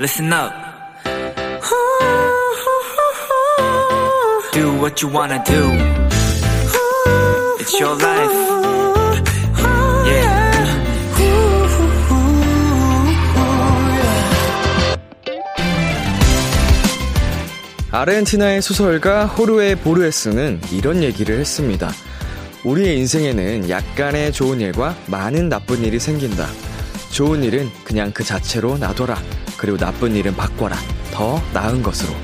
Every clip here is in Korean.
listen up. Do what you wanna do. It's your life. Yeah. 아르헨티나의 소설가 호르에 보르헤스는 이런 얘기를 했습니다. 우리의 인생에는 약간의 좋은 일과 많은 나쁜 일이 생긴다. 좋은 일은 그냥 그 자체로 놔둬라. 그리고 나쁜 일은 바꿔라. 더 나은 것으로.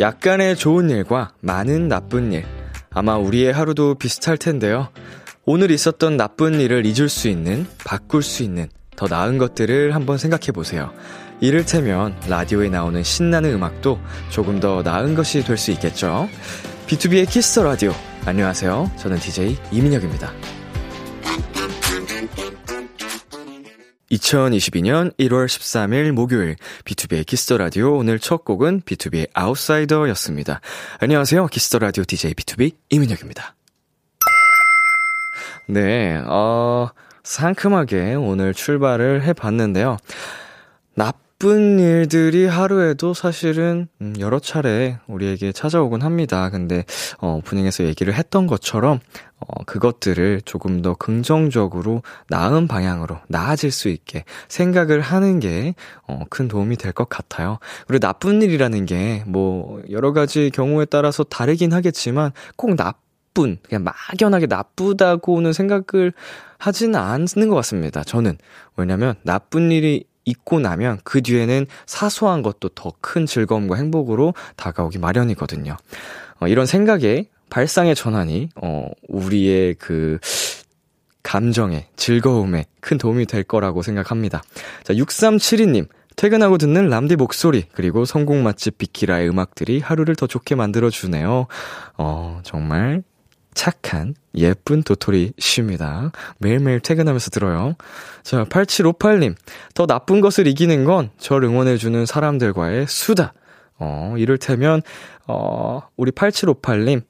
약간의 좋은 일과 많은 나쁜 일. 아마 우리의 하루도 비슷할 텐데요. 오늘 있었던 나쁜 일을 잊을 수 있는, 바꿀 수 있는, 더 나은 것들을 한번 생각해 보세요. 이를테면 라디오에 나오는 신나는 음악도 조금 더 나은 것이 될 수 있겠죠. BTOB의 Kiss the Radio. 안녕하세요. 저는 DJ 이민혁입니다. 2022년 1월 13일 목요일 B2B의 키스터 라디오 오늘 첫 곡은 BTOB의 아웃사이더였습니다. 안녕하세요. 키스터 라디오 DJ B2B 이민혁입니다. 네, 어, 상큼하게 오늘 출발을 해 봤는데요. 나 쁜 일들이 하루에도 사실은 음, 여러 차례 우리에게 찾아오곤 합니다. 근데 어, 오프닝에서 얘기를 했던 것처럼 어, 그것들을 조금 더 긍정적으로 나은 방향으로 나아질 수 있게 생각을 하는 게, 어, 큰 도움이 될 것 같아요. 그리고 나쁜 일이라는 게, 뭐, 여러 가지 경우에 따라서 다르긴 하겠지만, 꼭 나쁜, 그냥 막연하게 나쁘다고는 생각을 하지는 않는 것 같습니다. 저는. 왜냐면, 나쁜 일이 있고 나면 그 뒤에는 사소한 것도 더 큰 즐거움과 행복으로 다가오기 마련이거든요. 어, 이런 생각에 발상의 전환이, 어, 우리의 그, 감정에, 즐거움에 큰 도움이 될 거라고 생각합니다. 자, 6372님. 퇴근하고 듣는 람디 목소리, 그리고 성공 맛집 비키라의 음악들이 하루를 더 좋게 만들어주네요. 어, 정말 착한, 예쁜 도토리십니다. 매일매일 퇴근하면서 들어요. 자, 8758님. 더 나쁜 것을 이기는 건 절 응원해주는 사람들과의 수다. 어, 이를테면, 어, 우리 8758님.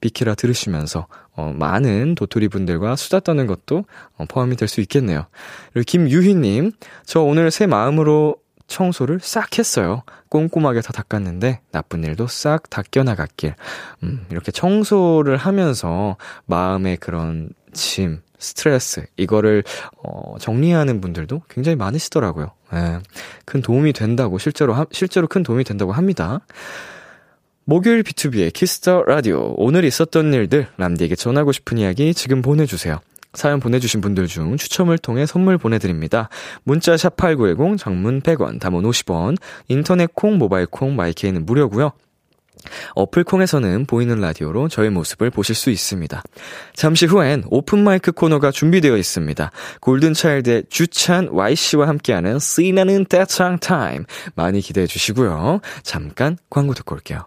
비키라 들으시면서, 어, 많은 도토리 분들과 수다 떠는 것도 어, 포함이 될 수 있겠네요. 그리고 김유희님. 저 오늘 새 마음으로 청소를 싹 했어요. 꼼꼼하게 다 닦았는데 나쁜 일도 싹 닦여나갔길. 음, 이렇게 청소를 하면서 마음의 그런 짐, 스트레스 이거를 어, 정리하는 분들도 굉장히 많으시더라고요. 예, 큰 도움이 된다고 실제로 하, 실제로 큰 도움이 된다고 합니다. 목요일 B2B의 키스터 라디오 오늘 있었던 일들 람디에게 전하고 싶은 이야기 지금 보내주세요. 사연 보내주신 분들 중 추첨을 통해 선물 보내드립니다. 문자 샵8910 장문 100원, 단문 50원, 인터넷 콩, 모바일 콩, my K는 무료고요. 어플 콩에서는 보이는 라디오로 저의 모습을 보실 수 있습니다. 잠시 후엔 오픈 마이크 코너가 준비되어 있습니다. 골든차일드의 주찬 Y씨와 함께하는 신나는 떼창 타임 많이 기대해 주시고요. 잠깐 광고 듣고 올게요.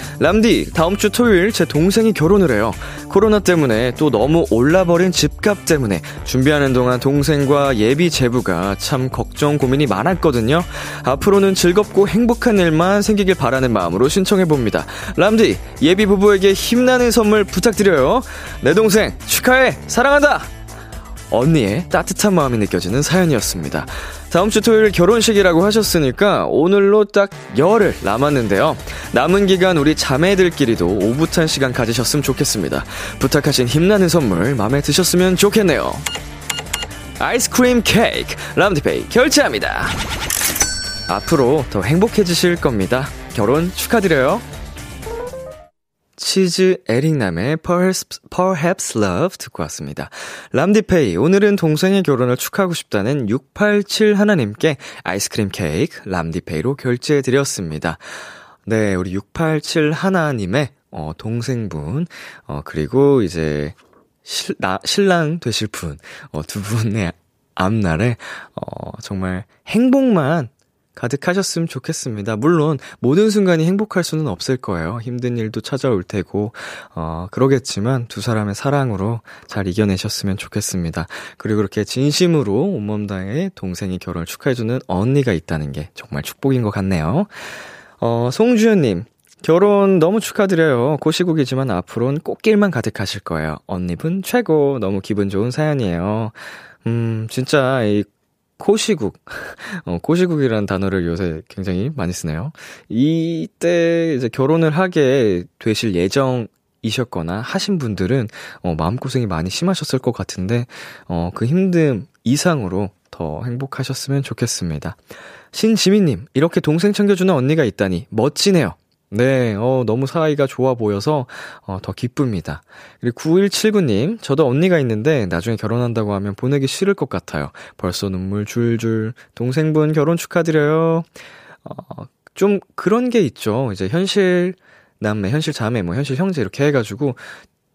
람디, 다음 주 토요일 제 동생이 결혼을 해요. 코로나 때문에 또 너무 올라버린 집값 때문에 준비하는 동안 동생과 예비 제부가 참 걱정 고민이 많았거든요. 앞으로는 즐겁고 행복한 일만 생기길 바라는 마음으로 신청해 봅니다. 람디, 예비 부부에게 힘나는 선물 부탁드려요. 내 동생, 축하해! 사랑한다! 언니의 따뜻한 마음이 느껴지는 사연이었습니다. 다음 주 토요일 결혼식이라고 하셨으니까 오늘로 딱 열흘 남았는데요. 남은 기간 우리 자매들끼리도 오붓한 시간 가지셨으면 좋겠습니다. 부탁하신 힘나는 선물 마음에 드셨으면 좋겠네요. 아이스크림 케이크 람디페이 결제합니다. 앞으로 더 행복해지실 겁니다. 결혼 축하드려요. 치즈 에릭남의 Perhaps, Love 듣고 왔습니다. 람디페이, 오늘은 동생의 결혼을 축하하고 싶다는 687 하나님께 아이스크림 케이크 람디페이로 결제해드렸습니다. 네, 우리 687 하나님의, 어, 동생분, 어, 그리고 이제, 실, 나, 신랑 되실 분, 어, 두 분의 앞날에, 어, 정말 행복만 가득하셨으면 좋겠습니다. 물론 모든 순간이 행복할 수는 없을 거예요. 힘든 일도 찾아올 테고 어 그러겠지만 두 사람의 사랑으로 잘 이겨내셨으면 좋겠습니다. 그리고 그렇게 진심으로 온몸 다해 동생이 결혼을 축하해 주는 언니가 있다는 게 정말 축복인 것 같네요. 어 송주현 님 결혼 너무 축하드려요. 고시국이지만 앞으로는 꽃길만 가득하실 거예요. 언니분 최고. 너무 기분 좋은 사연이에요. 음, 진짜 이 코시국. 어, 코시국이라는 단어를 요새 굉장히 많이 쓰네요. 이때 이제 결혼을 하게 되실 예정 이셨거나 하신 분들은 어, 마음고생이 많이 심하셨을 것 같은데 어, 그 힘듦 이상으로 더 행복하셨으면 좋겠습니다. 신지민님, 이렇게 동생 챙겨주는 언니가 있다니 멋지네요. 네, 어, 너무 사이가 좋아 보여서, 어, 더 기쁩니다. 그리고 9179님, 저도 언니가 있는데, 나중에 결혼한다고 하면 보내기 싫을 것 같아요. 벌써 눈물 줄줄. 동생분 결혼 축하드려요. 어, 좀 그런 게 있죠. 이제 현실 남매, 현실 자매, 뭐 현실 형제 이렇게 해가지고,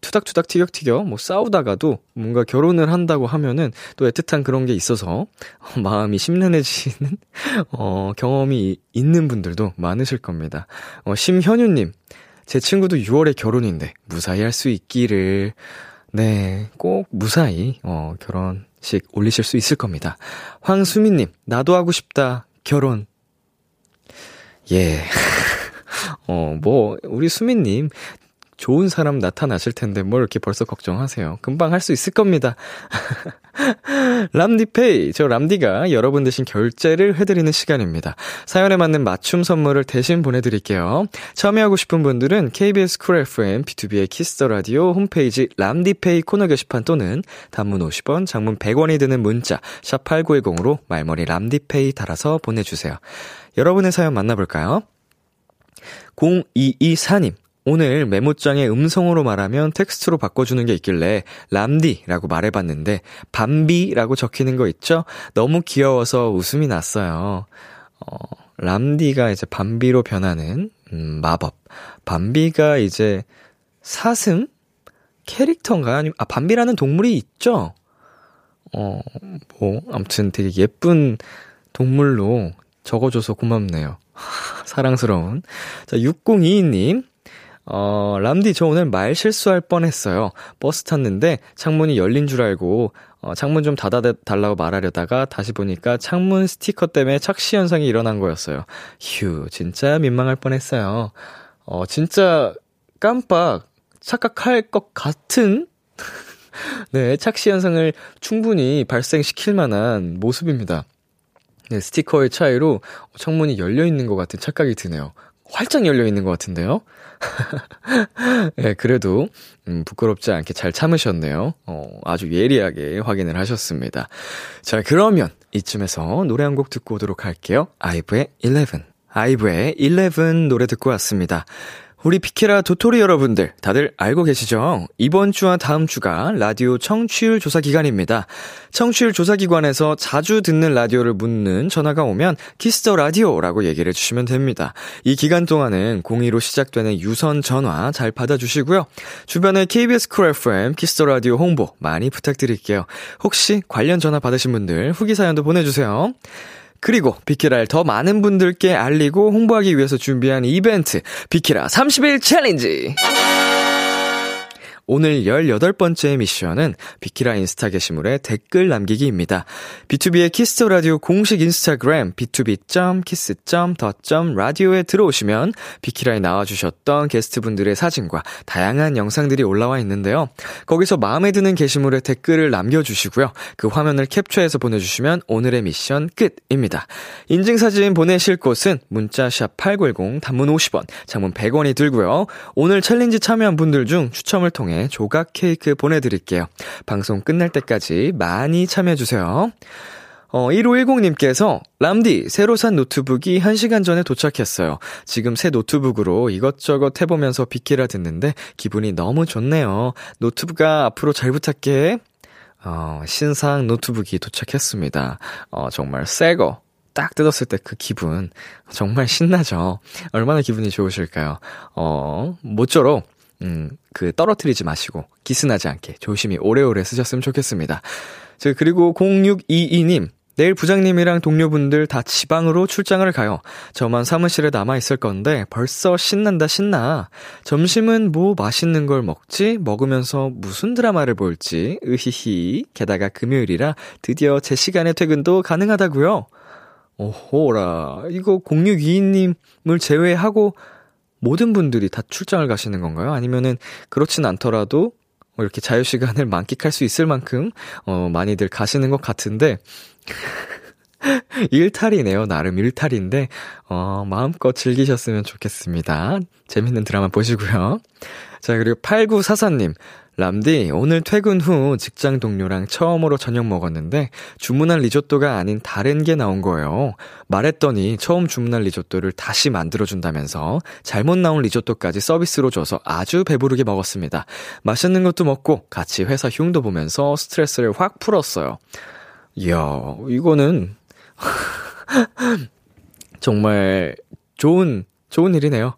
투닥투닥 티격티격 뭐 싸우다가도 뭔가 결혼을 한다고 하면은 또 애틋한 그런 게 있어서 마음이 심란해지는 어 경험이 있는 분들도 많으실 겁니다. 어 심현유 님. 제 친구도 6월에 결혼인데 무사히 할 수 있기를 네, 꼭 무사히 어 결혼식 올리실 수 있을 겁니다. 황수민 님. 나도 하고 싶다. 결혼. 예. 어, 뭐, 우리 수민님, 좋은 사람 나타나실 텐데 뭘 이렇게 벌써 걱정하세요. 금방 할 수 있을 겁니다. 람디페이. 저 람디가 여러분 대신 결제를 해드리는 시간입니다. 사연에 맞는 맞춤 선물을 대신 보내드릴게요. 참여하고 싶은 분들은 KBS 쿨 FM B2B의 키스터 라디오 홈페이지 람디페이 코너 게시판 또는 단문 50원, 장문 100원이 드는 문자 샵 8910으로 말머리 람디페이 달아서 보내주세요. 여러분의 사연 만나볼까요? 0224님. 오늘 메모장에 음성으로 말하면 텍스트로 바꿔주는 게 있길래 람디라고 말해봤는데 밤비라고 적히는 거 있죠? 너무 귀여워서 웃음이 났어요. 어, 람디가 이제 밤비로 변하는 음, 마법. 밤비가 이제 사슴 캐릭터인가 아니면 아 밤비라는 동물이 있죠? 어, 뭐 아무튼 되게 예쁜 동물로 적어줘서 고맙네요. 사랑스러운. 자, 6022님. 어, 람디, 저 오늘 말 실수할 뻔 했어요. 버스 탔는데 창문이 열린 줄 알고, 어, 창문 좀 닫아달라고 말하려다가 다시 보니까 창문 스티커 때문에 착시 현상이 일어난 거였어요. 휴, 진짜 민망할 뻔 했어요. 어, 진짜 깜빡 착각할 것 같은? 네, 착시 현상을 충분히 발생시킬 만한 모습입니다. 네, 스티커의 차이로 창문이 열려 있는 것 같은 착각이 드네요. 활짝 열려 있는 것 같은데요? 네, 그래도, 음, 부끄럽지 않게 잘 참으셨네요. 어, 아주 예리하게 확인을 하셨습니다. 자, 그러면 이쯤에서 노래 한 곡 듣고 오도록 할게요. 아이브의 11. 아이브의 11 노래 듣고 왔습니다. 우리 비키라 도토리 여러분들 다들 알고 계시죠? 이번 주와 다음 주가 라디오 청취율 조사 기간입니다. 청취율 조사 기관에서 자주 듣는 라디오를 묻는 전화가 오면 Kiss the Radio라고 얘기를 해주시면 됩니다. 이 기간 동안은 02로 시작되는 유선 전화 잘 받아주시고요. 주변에 KBS Cool FM Kiss the Radio 홍보 많이 부탁드릴게요. 혹시 관련 전화 받으신 분들 후기 사연도 보내주세요. 그리고 비키라를 더 많은 분들께 알리고 홍보하기 위해서 준비한 이벤트 비키라 30일 챌린지 오늘 18번째 미션은 비키라 인스타 게시물에 댓글 남기기입니다. B2B의 키스터 라디오 공식 인스타그램 btob.kiss.the.radio에 들어오시면 비키라에 나와주셨던 게스트분들의 사진과 다양한 영상들이 올라와 있는데요. 거기서 마음에 드는 게시물에 댓글을 남겨주시고요. 그 화면을 캡처해서 보내주시면 오늘의 미션 끝입니다. 인증사진 보내실 곳은 문자샵 8910 단문 50원, 장문 100원이 들고요. 오늘 챌린지 참여한 분들 중 추첨을 통해 조각 케이크 보내드릴게요. 방송 끝날 때까지 많이 참여해주세요. 어, 1510님께서, 람디, 새로 산 노트북이 1시간 전에 도착했어요. 지금 새 노트북으로 이것저것 해보면서 비키라 듣는데 기분이 너무 좋네요. 노트북아, 앞으로 잘 부탁해. 어, 신상 노트북이 도착했습니다. 어, 정말 새 거. 딱 뜯었을 때 그 기분 정말 신나죠. 얼마나 기분이 좋으실까요? 어, 모쪼록 음, 그 떨어뜨리지 마시고 기스나지 않게 조심히 오래오래 쓰셨으면 좋겠습니다. 저 그리고 0622님 내일 부장님이랑 동료분들 다 지방으로 출장을 가요. 저만 사무실에 남아 있을 건데 벌써 신난다 신나. 점심은 뭐 맛있는 걸 먹지? 먹으면서 무슨 드라마를 볼지? 으히히. 게다가 금요일이라 드디어 제 시간에 퇴근도 가능하다고요. 오호라. 이거 0622님을 제외하고 모든 분들이 다 출장을 가시는 건가요? 아니면은 그렇진 않더라도 뭐 이렇게 자유 시간을 만끽할 수 있을 만큼, 어, 많이들 가시는 것 같은데, 일탈이네요. 나름 일탈인데, 어, 마음껏 즐기셨으면 좋겠습니다. 재밌는 드라마 보시고요. 자, 그리고 8944님. 람디, 오늘 퇴근 후 직장 동료랑 처음으로 저녁 먹었는데 주문한 리조또가 아닌 다른 게 나온 거예요. 말했더니 처음 주문한 리조또를 다시 만들어준다면서 잘못 나온 리조또까지 서비스로 줘서 아주 배부르게 먹었습니다. 맛있는 것도 먹고 같이 회사 흉도 보면서 스트레스를 확 풀었어요. 이야, 이거는 정말 좋은, 좋은 일이네요.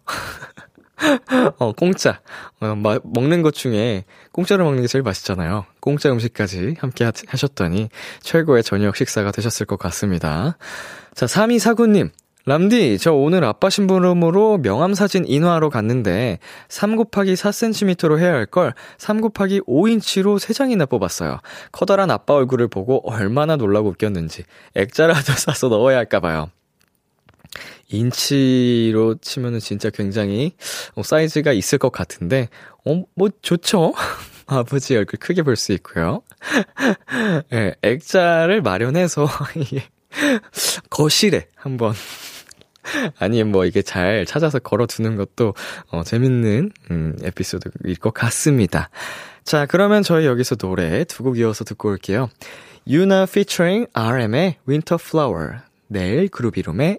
어, 공짜. 어, 마, 먹는 것 중에 공짜로 먹는 게 제일 맛있잖아요. 공짜 음식까지 함께 하, 하셨더니 최고의 저녁 식사가 되셨을 것 같습니다. 자, 3249님. 람디, 저 오늘 아빠 신부름으로 명함사진 인화하러 갔는데 3 곱하기 4cm로 해야 할 걸 3 곱하기 5인치로 3장이나 뽑았어요. 커다란 아빠 얼굴을 보고 얼마나 놀라고 웃겼는지 액자라도 사서 넣어야 할까봐요. 인치로 치면은 진짜 굉장히 어, 사이즈가 있을 것 같은데, 어, 뭐, 좋죠? 아버지 얼굴 크게 볼 수 있고요. 예, 네, 액자를 마련해서, 거실에 한번, 아니면 뭐 이게 잘 찾아서 걸어두는 것도, 어, 재밌는, 음, 에피소드일 것 같습니다. 자, 그러면 저희 여기서 노래 두 곡 이어서 듣고 올게요. 유나 featuring RM의 Winter Flower, 내일 그룹 이름의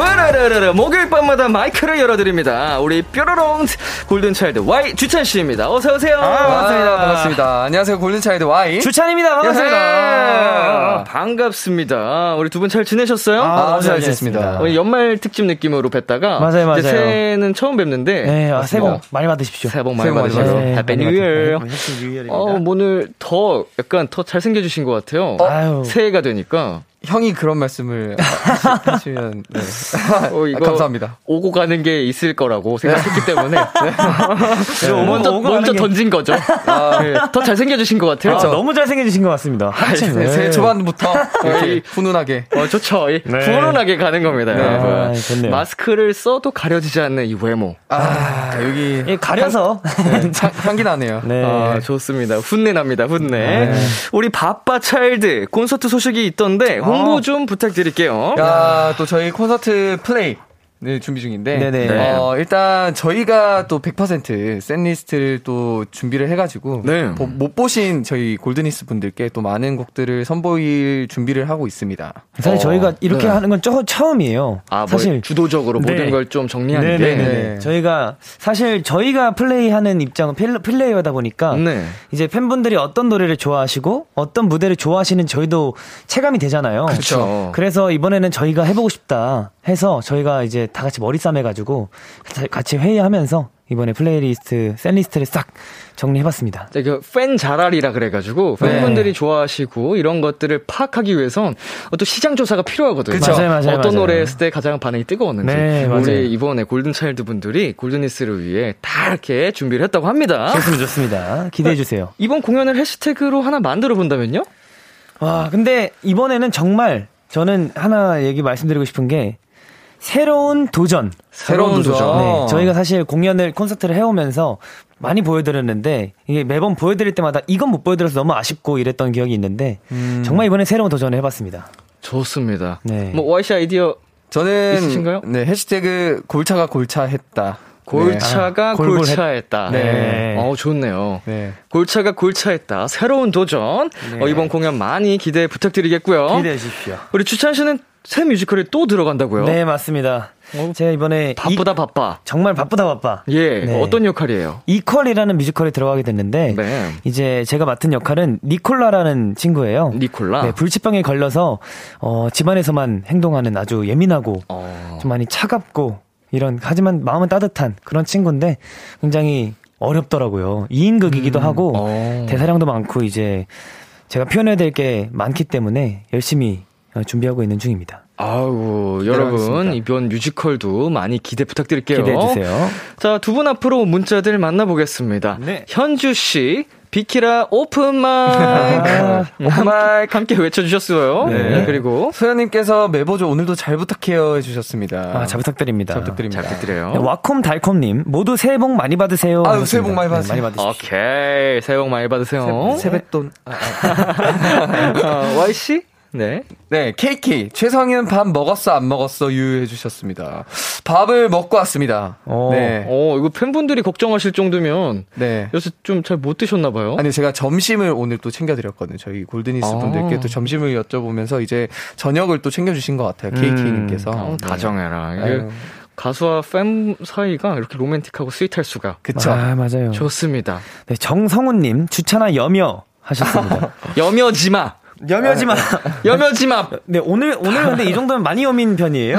으르르르 목요일 밤마다 마이크를 열어드립니다. 우리 뾰로롱 골든차일드 Y 주찬 씨입니다. 어서 오세요. 아, 반갑습니다. 반갑습니다. 안녕하세요. 골든차일드 Y 주찬입니다. 반갑습니다. 반갑습니다. 우리 두 분 잘 지내셨어요? 아, 너무 잘 지냈습니다. 연말 특집 느낌으로 뵀다가 맞아요, 맞아요. 이제 새해는 처음 뵙는데 네, 아, 새해 복 많이 받으십시오. 새해 복 많이 네, Happy New Year. 어, 오늘 더 약간 더 잘생겨 주신 것 같아요. 아유. 새해가 되니까 형이 그런 말씀을 하시면 네. 어, 이거 감사합니다. 오고 가는 게 있을 거라고 생각했기 때문에 네. 먼저 오고 먼저 게- 던진 거죠. 네. 더 잘생겨 주신 것 같아요. 아, 너무 잘생겨주신 것 같습니다. 한층. 네, 새해 초반부터 이렇게 네. 훈훈하게 어, 좋죠. 이 네. 훈훈하게 가는 겁니다. 네. 아. 마스크를 써도 가려지지 않는 이 외모. 아 여기 예, 가려서. 네, 향- 향기 나네요. 네. 아, 좋습니다. 훈내 납니다, 훈내. 네. 우리 바빠 차일드 콘서트 소식이 있던데 홍보 좀 부탁드릴게요. 야, 또 저희 콘서트 플레이 네, 준비 중인데. 네네. 네. 어, 일단 저희가 또 100% 샌리스트를 또 준비를 해가지고. 네. 보- 못 보신 저희 골드니스 분들께 또 많은 곡들을 선보일 준비를 하고 있습니다. 사실 어, 저희가 이렇게 네. 하는 건 처, 처음이에요. 아, 뭐 사실 주도적으로 네. 모든 걸 좀 정리하는 게. 네네네. 네. 저희가 사실 저희가 플레이하는 입장은 필- 플레이어다 보니까 네. 이제 팬분들이 어떤 노래를 좋아하시고 어떤 무대를 좋아하시는 저희도 체감이 되잖아요. 그쵸. 그래서 이번에는 저희가 해보고 싶다 해서 저희가 이제 다 같이 머리 싸매가지고 같이 회의하면서 이번에 playlist setlist를 싹 정리해봤습니다. 네, 그 팬잘알이라 그래가지고 네. 팬분들이 좋아하시고 이런 것들을 파악하기 위해선 또 시장 조사가 필요하거든요. 그쵸. 맞아요, 맞아요, 어떤 맞아요. 노래 했을 때 가장 반응이 뜨거웠는지. 네, 맞아요. 우리 이번에 골든 차일드 분들이 골드니스를 위해 다 이렇게 준비를 했다고 합니다. 좋습니다, 좋습니다. 기대해 주세요. 이번 공연을 해시태그로 하나 만들어 본다면요? 와, 근데 이번에는 정말 저는 하나 얘기 말씀드리고 싶은 게 새로운 도전. 새로운 도전. 네, 저희가 사실 공연을 콘서트를 해오면서 많이 보여드렸는데 이게 매번 보여드릴 때마다 이건 못 보여드려서 너무 아쉽고 이랬던 기억이 있는데 음. 정말 이번에 새로운 도전을 해봤습니다. 좋습니다. 네. 뭐 YC 아이디어 저는. 있으신가요? 네, 해시태그 골차가 골차했다. 골차가 아, 골골했- 골차했다. 네. 어 좋네요. 네. 골차가 골차했다. 새로운 도전. 네. 어, 이번 공연 많이 기대 부탁드리겠고요. 기대해 주십시오. 우리 추찬 씨는 새 뮤지컬에 또 들어간다고요? 네, 맞습니다. 제가 이번에 바쁘다 이- 바빠. 정말 바쁘다 바빠. 예. 네. 어떤 역할이에요? 이퀄이라는 뮤지컬에 들어가게 됐는데 네. 이제 제가 맡은 역할은 니콜라라는 친구예요. 니콜라. 네, 불치병에 걸려서 어, 집안에서만 행동하는 아주 예민하고 어. 좀 많이 차갑고 이런 하지만 마음은 따뜻한 그런 친구인데 굉장히 어렵더라고요. 2인극이기도 하고 어. 대사량도 많고 이제 제가 표현해야 될 게 많기 때문에 열심히 어, 준비하고 있는 중입니다. 아우 여러분. 이번 뮤지컬도 많이 기대 부탁드릴게요. 기대해 주세요. 자, 두 분 앞으로 문자들 만나보겠습니다. 네. 현주 씨, 비키라 open mic. open mic 함께 외쳐주셨어요. 네. 그리고 소연님께서 메보즈 오늘도 잘 부탁해요 해주셨습니다. 아, 잘 부탁드립니다. 잘 부탁드립니다. 잘 부탁드려요. 네, 와콤 달콤님 모두 새해 복 많이 받으세요. 아유, 하셨습니다. 새해 복 많이 받으세요. 네, 많이 받으십시오. 오케이. 새해 복 많이 받으세요. 세, 백돈 아, 어, Y씨? 네. 네, KK. 최성현 밥 먹었어, 안 먹었어, 유유해 주셨습니다. 밥을 먹고 왔습니다. 오. 네. 어, 이거 팬분들이 걱정하실 정도면 네. 요새 좀 잘 못 드셨나봐요. 아니, 제가 점심을 오늘 또 챙겨드렸거든요. 저희 골드니스 아. 분들께 또 점심을 여쭤보면서 이제 저녁을 또 챙겨주신 것 같아요. KK님께서. 어, 다정해라. 이게 아유. 가수와 팬 사이가 이렇게 로맨틱하고 sweet할 수가. 그쵸. 아, 맞아요. 좋습니다. 네, 정성훈님 주찬아 여며 하셨습니다. 여며지 마. 여며지 마. 여며지 마. 네, 오늘 오늘 근데 이 정도면 많이 여민 편이에요.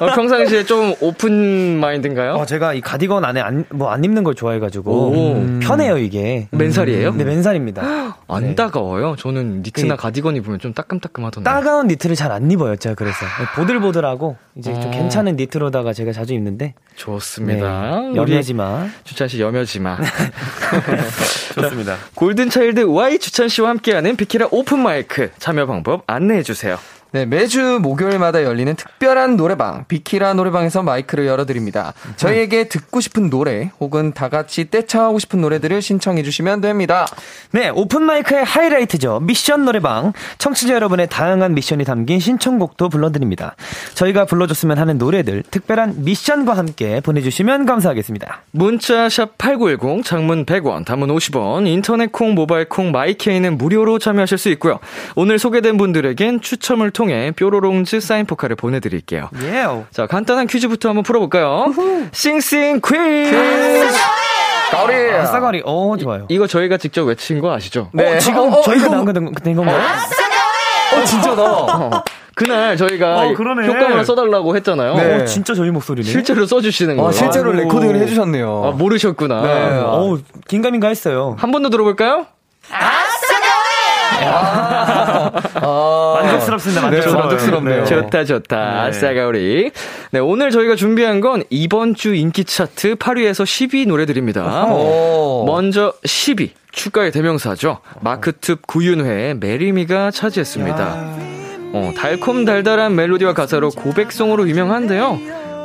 어, 평상시에 좀 open mind인가요? 어, 제가 이 가디건 안에 안, 뭐 안 입는 걸 좋아해가지고 오. 편해요 이게. 맨살이에요? 네, 맨살입니다. 안 네. 따가워요. 저는 니트나 그- 가디건 입으면 좀 따끔따끔하던데. 따가운 니트를 잘 안 입어요, 제가 그래서 보들보들하고 이제 좀 어. 괜찮은 니트로다가 제가 자주 입는데. 좋습니다. 네, 우리 여며지 마. 주찬 씨 여며지 마. 좋습니다. 골든 차일드 Y 주찬 씨와 함께하는 비키라 오픈 마이크 참여 방법 안내해 주세요. 네, 매주 목요일마다 열리는 특별한 노래방, 비키라 노래방에서 마이크를 열어드립니다. 저희에게 듣고 싶은 노래, 혹은 다 같이 떼창하고 싶은 노래들을 신청해주시면 됩니다. 네, open mic의 하이라이트죠. 미션 노래방. 청취자 여러분의 다양한 미션이 담긴 신청곡도 불러드립니다. 저희가 불러줬으면 하는 노래들, 특별한 미션과 함께 보내주시면 감사하겠습니다. 문자 샵8910 장문 100원 단문 50원 인터넷 콩 모바일 콩 마이케이는 무료로 참여하실 수 있고요. 오늘 소개된 분들에겐 추첨을 통해 뾰로롱즈 사인 포카를 보내드릴게요. 예. 자 간단한 퀴즈부터 한번 풀어볼까요? 싱싱 퀴즈 가오리! 아, 싸가리. 어, 좋아요. 이 거 저희가 직접 외친 거 아시죠? 네. 어, 지금 어, 어, 저희가 이거- 나온 거 된 건가요? 어, 진짜다. 어, 그날 저희가 어. 효과음을 써달라고 했잖아요. 네. 어, 진짜 저희 목소리네. 실제로 써주시는 거예요. 아, 실제로 아이고. 레코딩을 해주셨네요. 아, 모르셨구나. 네. 어우, 긴가민가 했어요. 한 번 더 들어볼까요? 아, 만족스럽습니다, 네, 만족스러워요. 만족스럽네요. 네. 좋다, 좋다. 네. 싸가우리. 네, 오늘 저희가 준비한 건 이번 주 인기 차트 8위에서 10위 노래들입니다. 오. 먼저 10위. 축가의 대명사죠. 마크툽 구윤회의 Marry Me가 차지했습니다. 어, 달콤달달한 멜로디와 가사로 고백송으로 유명한데요.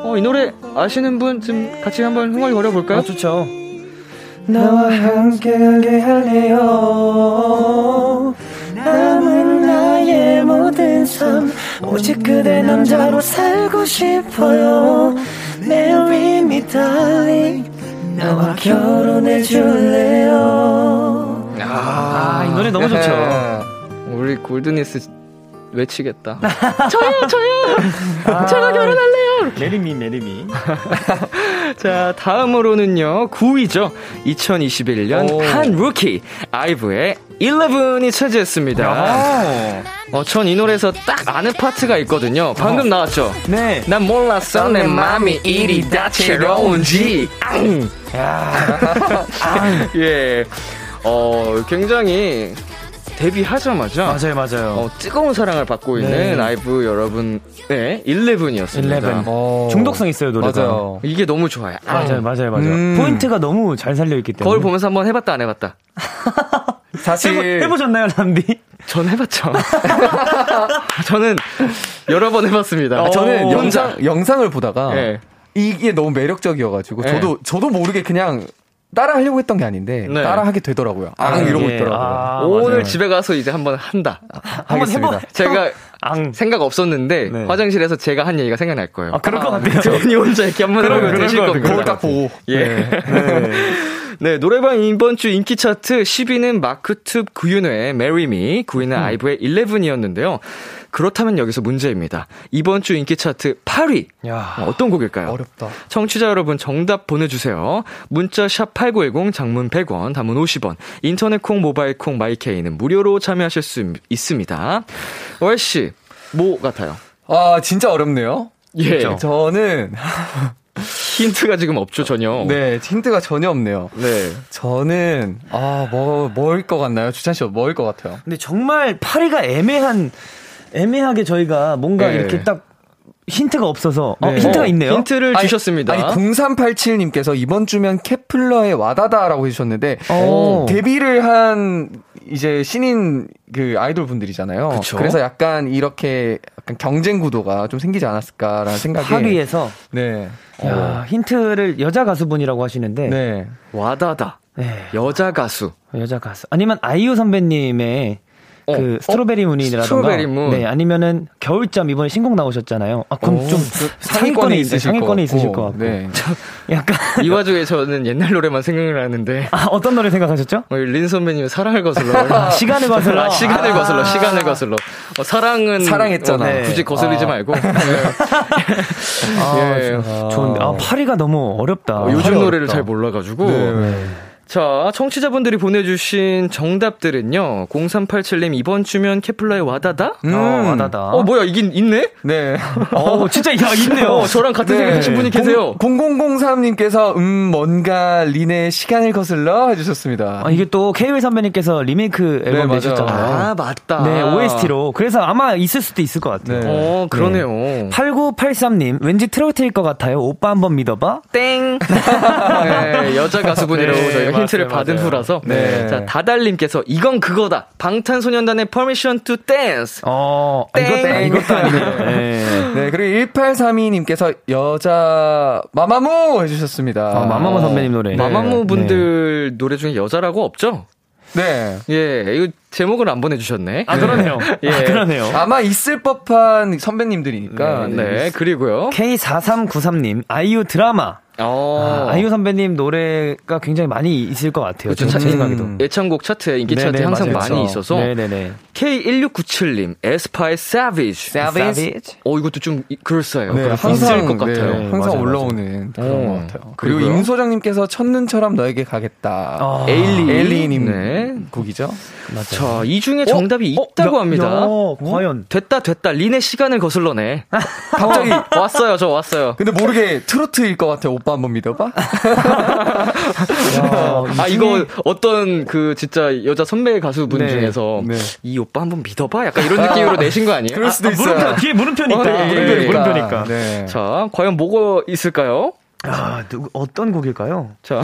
어, 이 노래 아시는 분 좀 같이 한번 흥얼거려 볼까요? 아, 좋죠. 나와 함께하게 할래요. 남은 나의 모든 삶 오직 그대 남자로 살고 싶어요 Marry me darling 나와 결혼해 줄래요 아, 이 노래 너무 좋죠 네. 우리 골드니스 외치겠다. 제가 결혼할래요 Marry me Marry me 자, 다음으로는요, 9위죠. 2021년 오. 한 루키, 아이브의 11이 차지했습니다. 어, 전 이 노래에서 딱 아는 파트가 있거든요. 방금 나왔죠? 네 난 몰랐어, 내 맘이 이리 다채로운지. 앙! 예. 어, 굉장히 데뷔하자마자 맞아요 맞아요 어, 뜨거운 사랑을 받고 있는 네. 아이브 여러분의 11이었습니다. 11 어. 중독성 있어요 노래가 맞아요. 이게 너무 좋아요. 아, 맞아요 맞아요 맞아요 음. 포인트가 너무 잘 살려 있기 때문에 거울 보면서 한번 해 봤다 안 해 봤다. 사실 해보, 셨나요 람디? 전 해봤죠. 저는 여러 번 해봤습니다. 아, 저는. 영상 영상을 보다가 예. 이게 너무 매력적이어가지고 네. 저도 저도 모르게 그냥 따라 하려고 했던 게 아닌데 네. 따라 하게 되더라고요. 아, 이러고 예. 있더라고요. 아, 오늘 맞아요. 집에 가서 이제 한번 한다. 한번 하겠습니다. 해봐. 제가 앙. 생각 없었는데 네. 화장실에서 제가 한 얘기가 생각날 거예요. 아, 그럴 것 같아요. 괜히 혼자 이렇게 한번 해보면 것 되실 같아요. 겁니다. 거울 딱 보고. 예. 네, 노래방 이번 주 인기 차트 10위는 마크툽 구윤호의 Marry Me, 9위는 아이브의 11이었는데요. 그렇다면 여기서 문제입니다. 이번 주 인기 차트 8위. 야. 어떤 곡일까요? 어렵다. 청취자 여러분 정답 보내주세요. 문자 샵 8910 장문 100원, 단문 50원, 인터넷 콩, 모바일 콩, 마이케이는 무료로 참여하실 수 있습니다. 월씨, 뭐 같아요? 아 진짜 어렵네요. 예. 저는 힌트가 지금 없죠, 전혀. 네 힌트가 전혀 없네요. 네. 저는 아 뭐 뭐일 것 같나요? 주찬 씨 뭐일 것 같아요? 근데 정말 파리가 애매한 애매하게 저희가 뭔가 네. 이렇게 딱 힌트가 없어서 어, 네. 힌트가 어, 있네요. 힌트를 아니, 주셨습니다. 아니 0387님께서 이번 주면 케플러의 와다다라고 해주셨는데 오. 데뷔를 한 이제 신인 그 아이돌 분들이잖아요. 그쵸. 래서 약간 이렇게 약간 경쟁 구도가 좀 생기지 않았을까라는 생각이. 파리에서 네. 야, 힌트를 여자 가수분이라고 하시는데 네. 와다다. 네, 여자 가수. 여자 가수 아니면 아이유 선배님의 어, 그 strawberry moon이라던가 strawberry moon. 네 아니면은 겨울잠 이번에 신곡 나오셨잖아요. 아 그럼 오, 좀 그 상위권에 있으실 상위권에 있으실 것 같고 네. 약간 이 와중에 저는 옛날 노래만 생각나는데 아 어떤 노래 생각하셨죠? 어, 린 선배님의 사랑을 거슬러. 시간을 거슬러. 아, 시간을 아. 거슬러. 시간을 거슬러. 어, 사랑은 사랑했잖아. 어, 네. 굳이 거슬리지 아. 말고. 아, 예. 저- 좋은데 아 8위가 너무 어렵다. 어, 요즘 어렵다. 노래를 잘 몰라 가지고. 네. 자, 청취자분들이 보내주신 정답들은요. 0387님 이번 주면 케플러의 와다다? 음. 어, 와다다. 어, 뭐야, 이긴 있네? 네. 어, 진짜 야 있네요. 어, 저랑 같은 생각하신 분이 계세요. 0003님께서 음 뭔가 린의 시간을 거슬러 해주셨습니다. 아, 이게 또 KW 선배님께서 리메이크 앨범 네. 내셨잖아요. 아, 맞다. 네, OST로. 그래서 아마 있을 수도 있을 것 같아요. 네. 어, 그러네요. 8983님, 왠지 트로트일 것 같아요. 오빠 한번 믿어봐. 땡! 네, 여자 가수분이라고 네, 저희가 맞아요, 힌트를 받은 맞아요. 후라서. 네. 자, 다달님께서 이건 그거다. 방탄소년단의 Permission to Dance. 어, 아, 이것도, 땡. 아, 이것도 아니네요. 네. 네, 그리고 1832님께서 여자 마마무 해주셨습니다. 아, 마마무 선배님 노래. 마마무 분들 노래 중에 여자라고 없죠? 네. 예, 이거 제목을 안 보내주셨네. 아, 그러네요. 예. 아, 그러네요. 아마 있을 법한 선배님들이니까. 네, 그리고요. K4393님, 아이유 드라마. 어. 아, 아이유 선배님 노래가 굉장히 많이 있을 것 같아요. 그렇죠. 제 차- 생각에도. 음. 예찬곡 차트에 인기 차트에 네네, 항상 맞아요. 많이 있어서 네네네. K1697님 에스파의 Savage. Savage. 어 이것도 좀 이- 그럴싸해요. 네, 항상 있을 것 네, 같아요. 항상 맞아요, 올라오는 그런 어, 것 같아요. 그리고 그리고요. 임소장님께서 첫눈처럼 너에게 가겠다. 아, 에일리. 에일리님 네. 곡이죠. 자, 이 중에 정답이 어? 있다고 야, 합니다. 야, 과연. 됐다, 됐다. 린의 시간을 거슬러내. 갑자기 왔어요, 저 왔어요. 근데 모르게 트로트일 것 같아. 오빠 한번 믿어봐. 아, 이거 어떤 그 진짜 여자 선배 가수분 네, 중에서 네. 이 오빠 한번 믿어봐? 약간 이런 느낌으로 내신 거 아니에요? 그럴 수도 있어요. 물음표, 뒤에 물음표니까. 어, 네, 물음표, 예, 물음표니까. 네. 자, 과연 뭐가 있을까요? 아, 누구, 어떤 곡일까요? 자,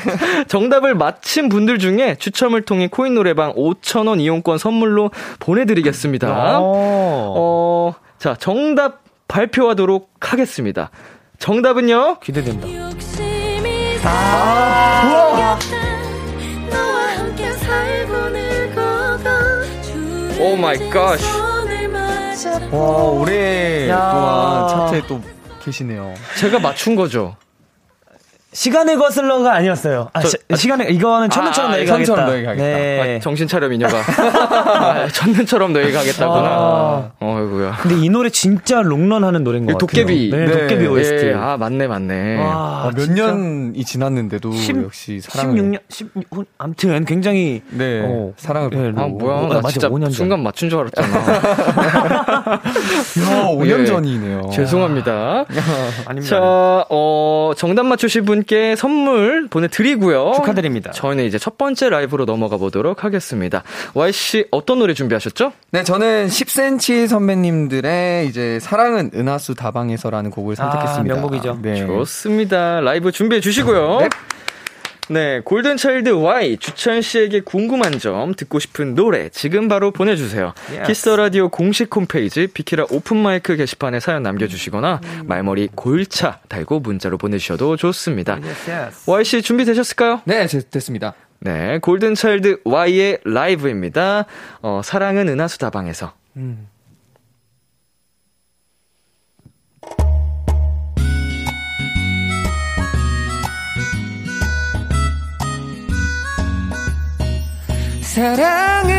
정답을 맞힌 분들 중에 추첨을 통해 코인 노래방 5,000원 이용권 선물로 보내드리겠습니다. 어. 어, 자, 정답 발표하도록 하겠습니다. 정답은요? 기대된다. 욕심이 생겼다 너와 함께 살고 늙어가 Oh my gosh. 손을 와, 오랫동안 차트에 또 계시네요. 제가 맞춘 거죠. 시간의 거슬러가 아니었어요. 아, 시, 시간의 이거는 첫눈처럼 아, 너에게 가겠다. 첫눈처럼 너에게 가겠다. 네. 아, 정신 차려 미녀가. 아, 첫눈처럼 너희 가겠다구나. 아. 어이구야. 근데 이 노래 진짜 롱런하는 노래인 것 이거 같아요. 도깨비. 네, 네. 도깨비 OST. 예, 아 맞네 맞네. 와, 아, 몇 진짜 년이 지났는데도 10, 역시 사랑을 16년, 16, 아무튼 굉장히 네, 어, 사랑을 예, 받고. 아 뭐야 어, 나 맞아, 진짜 5년 전. 순간 맞춘 줄 알았잖아. 야, 5년 예. 전이네요. 죄송합니다. 아닙니다. 자, 어, 정답 맞추신 분께 선물 보내드리고요. 축하드립니다. 저희는 이제 첫 번째 라이브로 넘어가 보도록 하겠습니다. Y씨, 어떤 노래 준비하셨죠? 네, 저는 10cm 선배님들의 이제 사랑은 은하수 다방에서라는 곡을 선택했습니다. 아, 명곡이죠. 네. 좋습니다. 라이브 준비해 주시고요. 네. 네, 골든차일드 Y 주찬 씨에게 궁금한 점, 듣고 싶은 노래 지금 바로 보내주세요. Yes. 키스 라디오 공식 홈페이지 비키라 open mic 게시판에 사연 남겨주시거나 말머리 골차 달고 문자로 보내주셔도 좋습니다. Yes, yes. Y 씨 준비 되셨을까요? 네, 제- 됐습니다. 네, 골든차일드 Y의 라이브입니다. 어, 사랑은 은하수 다방에서. 사랑은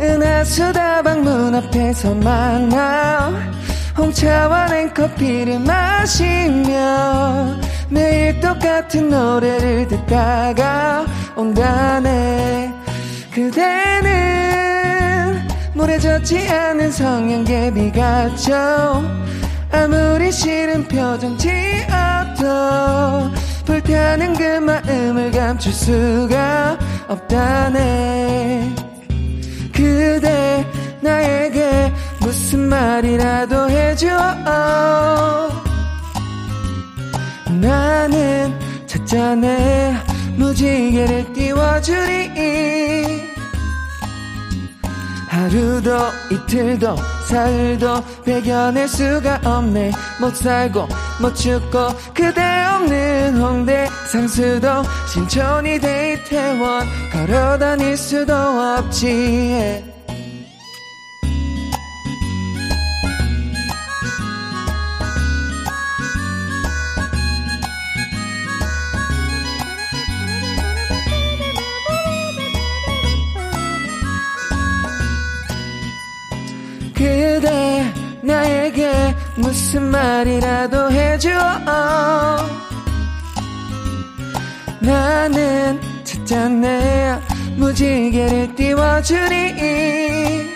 은하수 다방 문 앞에서 만나 홍차와 냉커피를 마시며 매일 똑같은 노래를 듣다가 온다네. 그대는 모래졌지 않은 성냥개비 같죠. 아무리 싫은 표정 지어도 불타는 그 마음을 감출 수가 없다네. 그대 나에게 무슨 말이라도 해줘. 나는 찾자네 무지개를 띄워주리 하루도 이틀도 사흘도 배겨낼 수가 없네. 못 살고 못 죽고 그대 없는 홍대. 상수도 신촌이 데이태원. 걸어 다닐 수도 없지 무슨 말이라도 해줘. 나는 찾자네 무지개를 띄워주리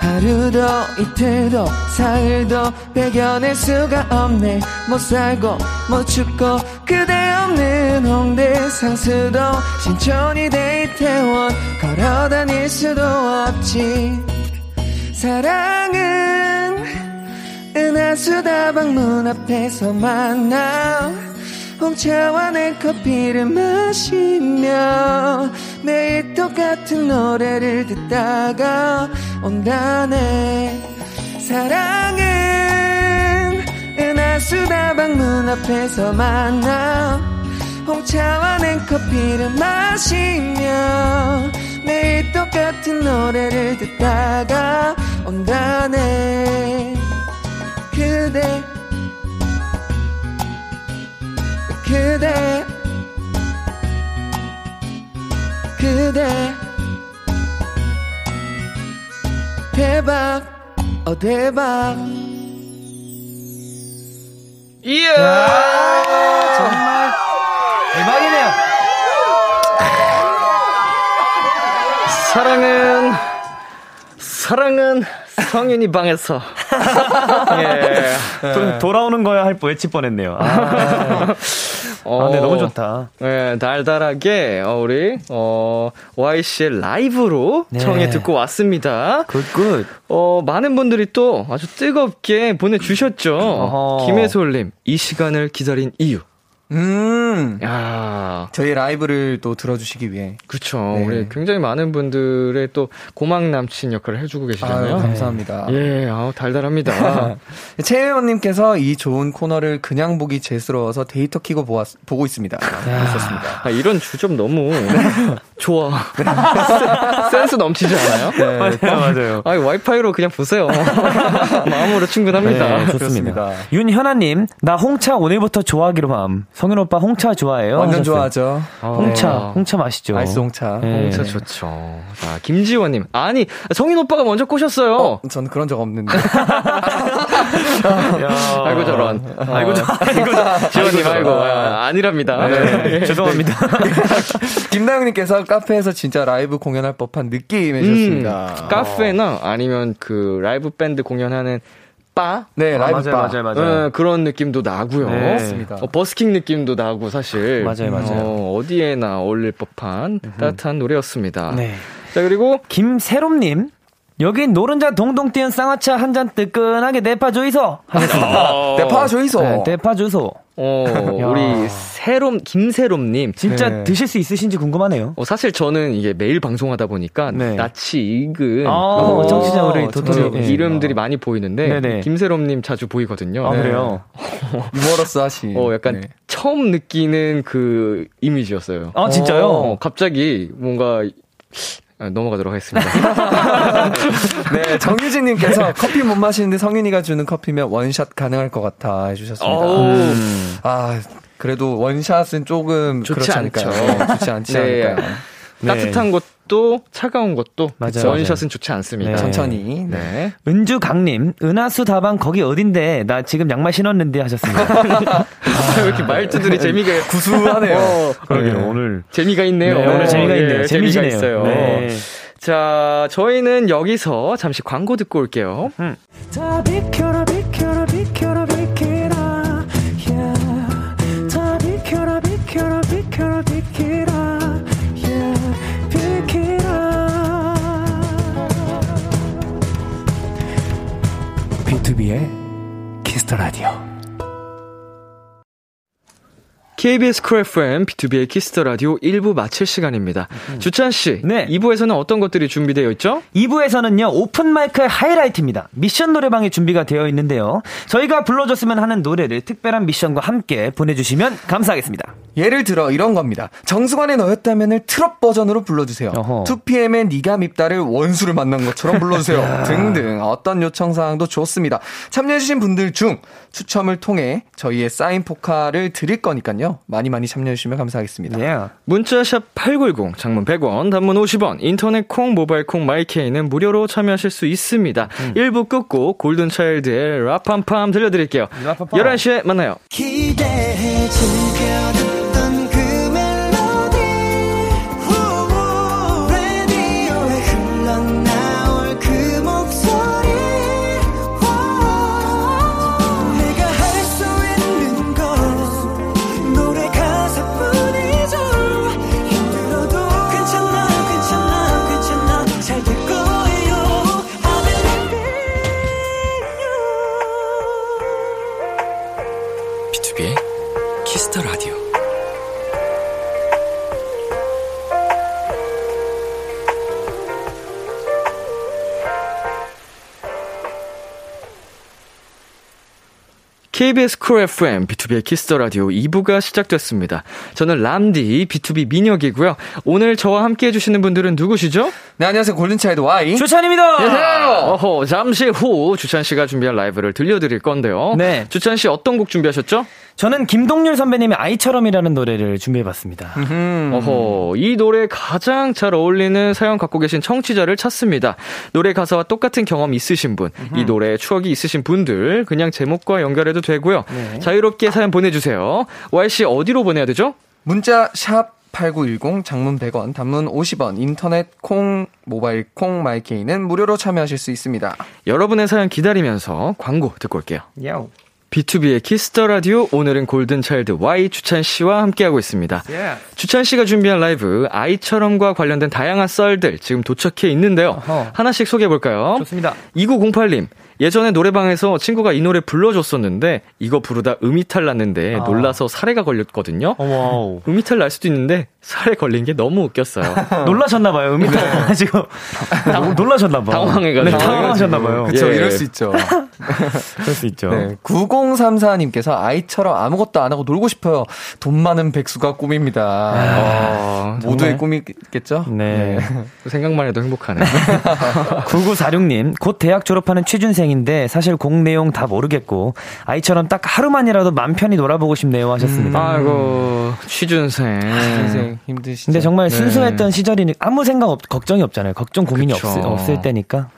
하루도 이틀도 사흘도 배겨낼 수가 없네. 못 살고 못 죽고 그대 없는 홍대 상수도 신촌이 데이태원 걸어 다닐 수도 없지. 사랑은 은하수 다방 문 앞에서 만나 홍차와 냉커피를 마시며 매일 똑같은 노래를 듣다가 온다네. 사랑은 은하수 다방 문 앞에서 만나 홍차와 냉커피를 마시며 매일 똑같은 노래를 듣다가 온다네 그대 그대 그대. 대박 어 대박. 정말 대박이네요. 사랑은, 사랑은 성인이 방에서. 예. 도, 돌아오는 거야 할 뻔했지 뻔했네요. 아, 어, 아, 네, 너무 좋다. 예, 달달하게, 어, 우리, 어, Y 씨의 라이브로 네. 청해 듣고 왔습니다. Good good. 어, 많은 분들이 또 아주 뜨겁게 보내주셨죠. 어허. 김혜솔님, 이 시간을 기다린 이유. 음. 야 저희 라이브를 또 들어주시기 위해. 그쵸. 네. 우리 굉장히 많은 분들의 또 고막 남친 역할을 해주고 계시잖아요. 아유, 감사합니다. 예, 아우, 달달합니다. 최혜원님께서 이 좋은 코너를 그냥 보기 재스러워서 데이터 키고 보았, 보고 있습니다. 있었습니다. 아, 이런 주점 너무 좋아. 센스 넘치지 않아요? 네, 맞아요, 맞아요. 아, 와이파이로 그냥 보세요. 마음으로 충분합니다. 네, 좋습니다. 윤현아님, 나 홍차 오늘부터 좋아하기로 함. 성현 오빠 홍차 좋아해요? 완전 하셨어요. 좋아하죠. 홍차, 아, 홍차 맛있죠. 아이스 홍차. 네. 홍차 좋죠. 자, 김지원님. 아니, 성인 오빠가 먼저 꼬셨어요. 어, 전 그런 적 없는데. 아이고, 저런. 아이고, 저, 아이고, 저. 지원님, 아이고, 아, 아니랍니다. 네, 죄송합니다. 김다영님께서 카페에서 진짜 라이브 공연할 법한 느낌 해주셨습니다. 음, 카페나 아니면 그 라이브 밴드 공연하는 바? 네, 아, 라이브 맞아요, 바. 맞아요, 맞아요. 어, 그런 느낌도 나고요. 네. 맞습니다. 어, 버스킹 느낌도 나고 사실 맞아요, 맞아요. 어, 어디에나 어울릴 법한 따뜻한 노래였습니다. 네. 자 그리고 김세롬 님, 여긴 노른자 동동 띄운 쌍화차 한 잔 뜨끈하게 내파 조이소 하셨습니다. 대파 조이소. 네, 대파 주소. 어, 야. 우리 세롬 김세롬님. 진짜 네. 드실 수 있으신지 궁금하네요. 어, 사실 저는 이게 매일 방송하다 보니까 네. 낯이 익은 아, 그 청취자 우리 어, 도토리. 이름들이 많이 보이는데 네네. 김세롬님 자주 보이거든요. 아, 네. 그래요? 유머러스 하시. 어, 약간 네. 처음 느끼는 그 이미지였어요. 아, 진짜요? 어, 갑자기 뭔가 아, 넘어가도록 하겠습니다. 네, 정유진님께서 커피 못 마시는데 성윤이가 주는 커피면 원샷 가능할 것 같아 해주셨습니다. 아, 그래도 원샷은 조금 좋지 그렇지 않을까요? 않죠. 좋지 않지 네. 않을까요? 네. 따뜻한 것도 차가운 것도 맞아요, 원샷은 좋지 않습니다. 네. 천천히. 네. 네. 은주 강님, 은하수 다방 거기 어딘데? 나 지금 양말 신었는데 하셨습니다. 왜 이렇게 말투들이 재미가 구수하네요. 어, 그러게요, 오늘. 재미가 있네요. 네, 오늘 재미가 있네요. 예, 재미지네요. 재미가 있어요. 네. 자, 저희는 여기서 잠시 광고 듣고 올게요. 다 비켜라 키스 더 라디오. KBS 쿨 FM, 비투비의 키스 더 라디오 1부 마칠 시간입니다. 주찬 씨, 네. 2부에서는 어떤 것들이 준비되어 있죠? 2부에서는요, 오픈 마이크의 하이라이트입니다. 미션 노래방이 준비가 되어 있는데요. 저희가 불러줬으면 하는 노래를 특별한 미션과 함께 보내주시면 감사하겠습니다. 예를 들어 이런 겁니다. 정승환의 너였다면을 트롯 버전으로 불러주세요. 어허. 2PM의 니가 밉다를 원수를 만난 것처럼 불러주세요. 등등 어떤 요청 사항도 좋습니다. 참여해주신 분들 중 추첨을 통해 저희의 사인 포카를 드릴 거니까요. 많이 많이 참여해주시면 감사하겠습니다. 예. 문자 샵 8910, 장문 100원, 단문 50원, 인터넷 콩, 모바일 콩, 마이케이는 무료로 참여하실 수 있습니다. 1부 끝고 골든차일드의 라팜팜 들려드릴게요. 라팜팜. 11시에 만나요. 기대해 KBS 쿨 FM, 비투비의 키스 더 라디오 2부가 시작됐습니다. 저는 람디, B2B 민혁이고요. 오늘 저와 함께 해주시는 분들은 누구시죠? 네, 안녕하세요. 골든차일드 Y. 주찬입니다! 어허, 잠시 후 주찬 씨가 준비한 라이브를 들려드릴 건데요. 네. 주찬 씨 어떤 곡 준비하셨죠? 저는 김동률 선배님의 아이처럼이라는 노래를 준비해봤습니다. 어허, 이 노래에 가장 잘 어울리는 사연 갖고 계신 청취자를 찾습니다. 노래 가사와 똑같은 경험 있으신 분, 이 노래에 추억이 있으신 분들, 그냥 제목과 연결해도 되고요. 자유롭게 사연 보내주세요. Y씨 어디로 보내야 되죠? 문자 샵 8910 장문 100원, 단문 50원, 인터넷 콩, 모바일 콩, 마이케이는 무료로 참여하실 수 있습니다. 여러분의 사연 기다리면서 광고 듣고 올게요. 야우. 비투비의 키스 더 라디오 오늘은 골든 차일드 Y 주찬 씨와 함께하고 있습니다. 주찬 씨가 준비한 라이브 아이처럼과 관련된 다양한 썰들 지금 도착해 있는데요. 어허. 하나씩 소개해 볼까요? 좋습니다. 2908님 예전에 노래방에서 친구가 이 노래 불러줬었는데 이거 부르다 음이탈 났는데 아. 놀라서 살해가 걸렸거든요. 어머. 음이탈 날 수도 있는데 살해 걸린 게 너무 웃겼어요. 놀라셨나봐요. 음이탈 지금 놀라셨나봐. 당황해가지고. 네, 당황하셨나봐요. 그쵸, 예. 이럴 수 있죠. 그럴 수 있죠. 네. 9034님께서 아이처럼 아무것도 안 하고 놀고 싶어요. 돈 많은 백수가 꿈입니다. 아, 모두의 정말? 꿈이겠죠? 네. 생각만 해도 행복하네. 9946님, 곧 대학 졸업하는 취준생 인데 사실 공 내용 다 모르겠고 아이처럼 딱 하루만이라도 맘 편히 놀아보고 싶네요 하셨습니다. 아이고 취준생. 인생 힘드시죠? 근데 정말 네. 순수했던 시절이니 아무 생각 없, 걱정이 없잖아요. 걱정 고민이 그쵸. 없을, 없을 때니까.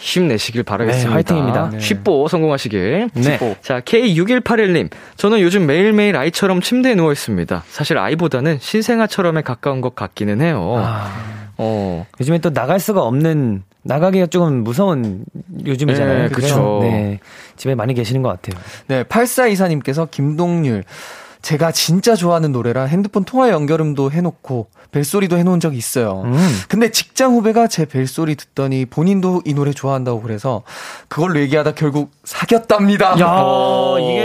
힘내시길 바라겠습니다. 네, 화이팅입니다. 네. 쉽보 성공하시길. 네. 자, K6181님. 저는 요즘 매일매일 아이처럼 침대에 누워 있습니다. 사실 아이보다는 신생아처럼에 가까운 것 같기는 해요. 아, 어. 요즘에 또 나갈 수가 없는 나가기가 조금 무서운 요즘이잖아요. 네, 그쵸. 네. 집에 많이 계시는 것 같아요. 네, 8424님께서 김동률. 제가 진짜 좋아하는 노래라 핸드폰 통화 연결음도 해놓고 벨소리도 해놓은 적이 있어요. 음. 근데 직장 후배가 제 벨소리 듣더니 본인도 이 노래 좋아한다고 그래서 그걸로 얘기하다 결국 사귀었답니다. 야, 어. 이게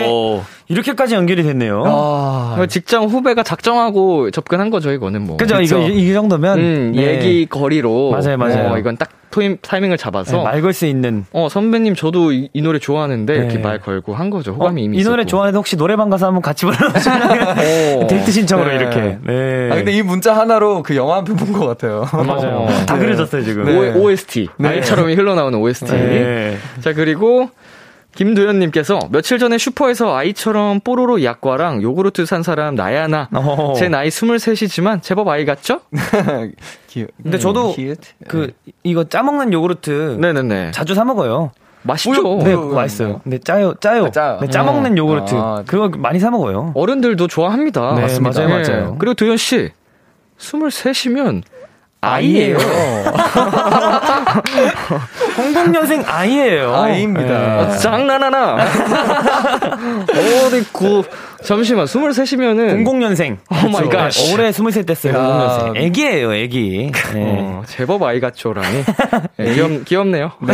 이렇게까지 연결이 됐네요. 아, 직장 후배가 작정하고 접근한 거죠, 이거는 뭐. 그죠? 이거 이, 이 정도면 음, 네. 얘기 거리로. 맞아요, 맞아요. 어, 이건 딱 토임, 타이밍을 잡아서. 네, 말 걸 수 있는 어, 선배님 저도 이, 이 노래 좋아하는데 네. 이렇게 말 걸고 한 거죠. 어, 호감이 이미 이 노래 있었고. 좋아하는데 혹시 노래방 가서 한번 같이 불러주시면 어. 데이트 신청으로 네. 이렇게. 네. 아, 근데 이 문자 하나로 그 영화 한 편 본 것 같아요. 맞아요. 어. 다 네. 그려졌어요 지금. 네. O, s t 아이처럼 흘러나오는 OST. 네. 자, 그리고 김도현님께서 며칠 전에 슈퍼에서 아이처럼 뽀로로 약과랑 요구르트 산 사람 나야 나. 어. 제 나이 23이지만 제법 아이 같죠? 기- 근데 저도 키읔? 그 이거 짜먹는 요구르트 네네네. 자주 사 먹어요. 맛있죠? 뿌요- 네, 뿌요- 그거 맛있어요. 근데 짜요, 짜요. 아, 짜요. 네, 짜먹는 어. 요구르트. 아. 그거 많이 사 먹어요. 어른들도 좋아합니다. 네, 맞습니다. 맞아요, 예. 맞아요. 그리고 도현 씨, 23이면 아이예요. 00년생 아이예요. 아이입니다. 아, 장난하나? 어디 구 잠시만 23이면은 00년생. oh my god. 올해 23 됐어요. 야. 00년생. 애기예요, 애기. 네. 어, 제법 아이 같죠라니. 네, 귀엽, 귀엽네요. 네.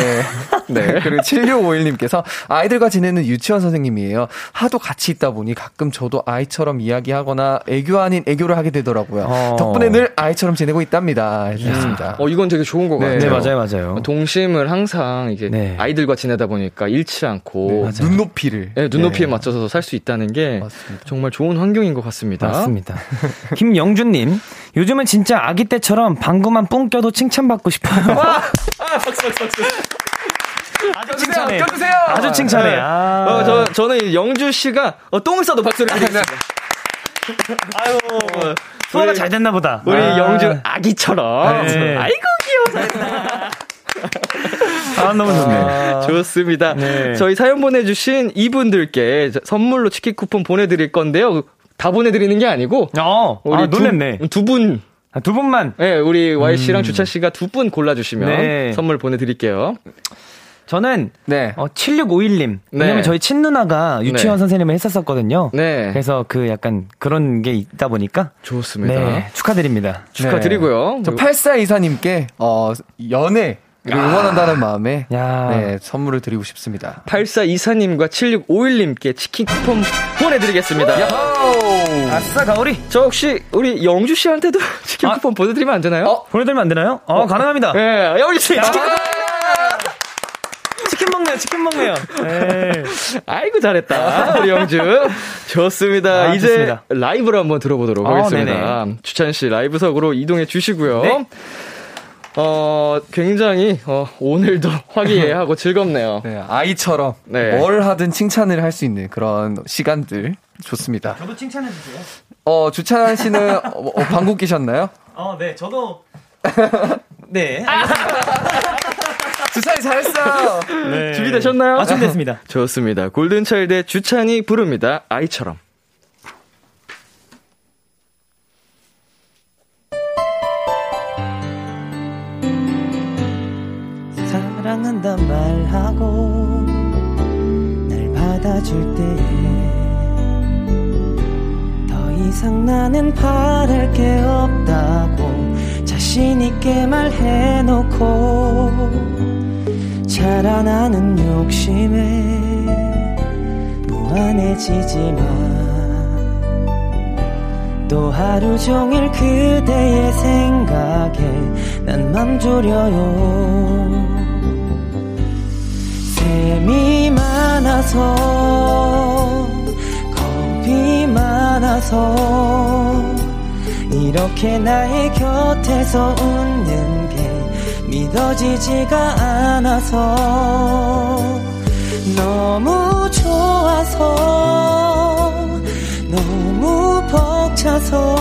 네. 그리고 7651님께서 아이들과 지내는 유치원 선생님이에요. 하도 같이 있다 보니 가끔 저도 아이처럼 이야기하거나 애교 아닌 애교를 하게 되더라고요. 어. 덕분에 늘 아이처럼 지내고 있답니다. 해주셨습니다. 어, 이건 되게 좋은 것 네. 같아요. 네, 맞아요, 맞아요. 동심을 항상 이제 네. 아이들과 지내다 보니까 잃지 않고 맞아요. 눈높이를. 네, 눈높이에 네. 맞춰서 살 수 있다는 게 맞 습니다. 정말 좋은 환경인 것 같습니다. 맞습니다. 김영준님, 요즘은 진짜 아기 때처럼 방구만 뿡 껴도 칭찬받고 싶어요. 아주 칭찬해. 껴주세요. 아주 칭찬해. 네. 아. 어, 저, 저는 영주 씨가 어, 똥을 싸도 박수를 드리겠습니다. 아유, 소화가 잘 됐나 보다. 우리 아. 영주 아기처럼. 네. 아이고, 귀여워. 아, 너무 좋네. 좋습니다. 네. 저희 사연 보내주신 이분들께 저- 선물로 치킨 쿠폰 보내드릴 건데요. 다 보내드리는 게 아니고. 어, 아, 놀랬네. 두, 두 분. 아, 두 분만. 네, 우리 Y씨랑 주찬 씨가 두 분 골라주시면 네. 선물 보내드릴게요. 저는 네. 어, 7651님. 왜냐면 네. 저희 친누나가 유치원 네. 선생님을 했었었거든요. 네. 그래서 그 약간 그런 게 있다 보니까. 좋습니다. 네. 축하드립니다. 축하드리고요. 저 8424님께, 어, 연애. 를 응원한다는 마음에 야. 네, 선물을 드리고 싶습니다. 8424님과 7651님께 치킨 쿠폰 보내드리겠습니다. 아싸, 가오리. 저 혹시 우리 영주 씨한테도 치킨 아. 쿠폰 보내드리면 안 되나요? 어? 보내드리면 안 되나요? 어, 가능합니다. 네, 영주 씨. 치킨 쿠폰. 치킨 먹네요, 치킨 먹네요. 네. 아이고 잘했다 우리 영주 좋습니다 아, 이제 좋습니다. 라이브로 한번 들어보도록 어, 하겠습니다 주찬 씨 라이브석으로 이동해 주시고요 네. 어 굉장히 어, 오늘도 화기애애하고 즐겁네요 네, 아이처럼 네. 뭘 하든 칭찬을 할 수 있는 그런 시간들 좋습니다. 저도 칭찬해 주세요. 어, 주찬 씨는 어, 어, 방구 끼셨나요? 어, 네, 저도. 네. 주찬이 잘했어요. 네. 준비되셨나요? 아, 준비됐습니다. 좋습니다 골든차일드의 주찬이 부릅니다 아이처럼 사랑한단 말하고 날 받아줄 때에 더 이상 나는 바랄 게 없다고 자신 있게 말해놓고 자라나는 욕심에 무한해지지만 또 하루 종일 그대의 생각에 난 맘 졸여요 셈이 많아서 겁이 많아서 이렇게 나의 곁에서 웃는 게 믿어지지가 않아서 너무 좋아서 너무 벅차서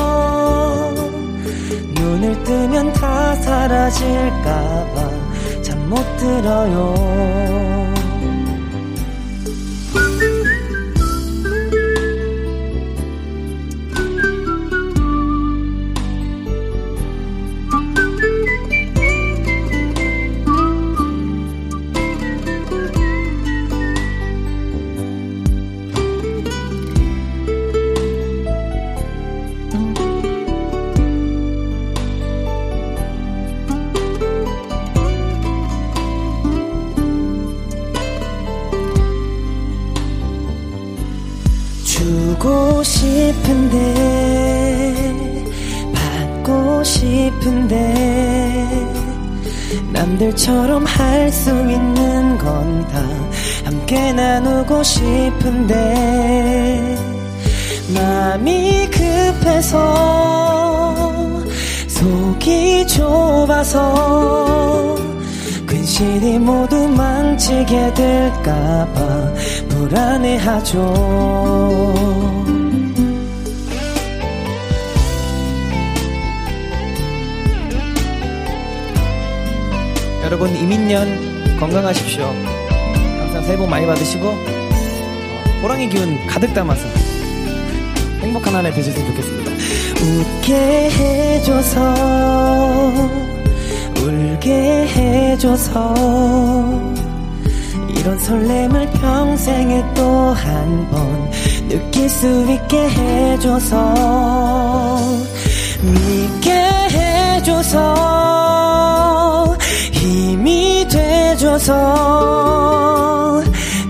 눈을 뜨면 다 사라질까봐 잠 못 들어요 싶은데 남들처럼 할 수 있는 건 다 함께 나누고 싶은데 마음이 급해서 속이 좁아서 근실이 모두 망치게 될까봐 불안해하죠 여러분 이민년 건강하십시오. 항상 새해 복 많이 받으시고 어, 호랑이 기운 가득 담아서 행복한 한 해 되셨으면 좋겠습니다. 웃게 해줘서 울게 해줘서 이런 설렘을 평생에 또 한 번 느낄 수 있게 해줘서 돼줘서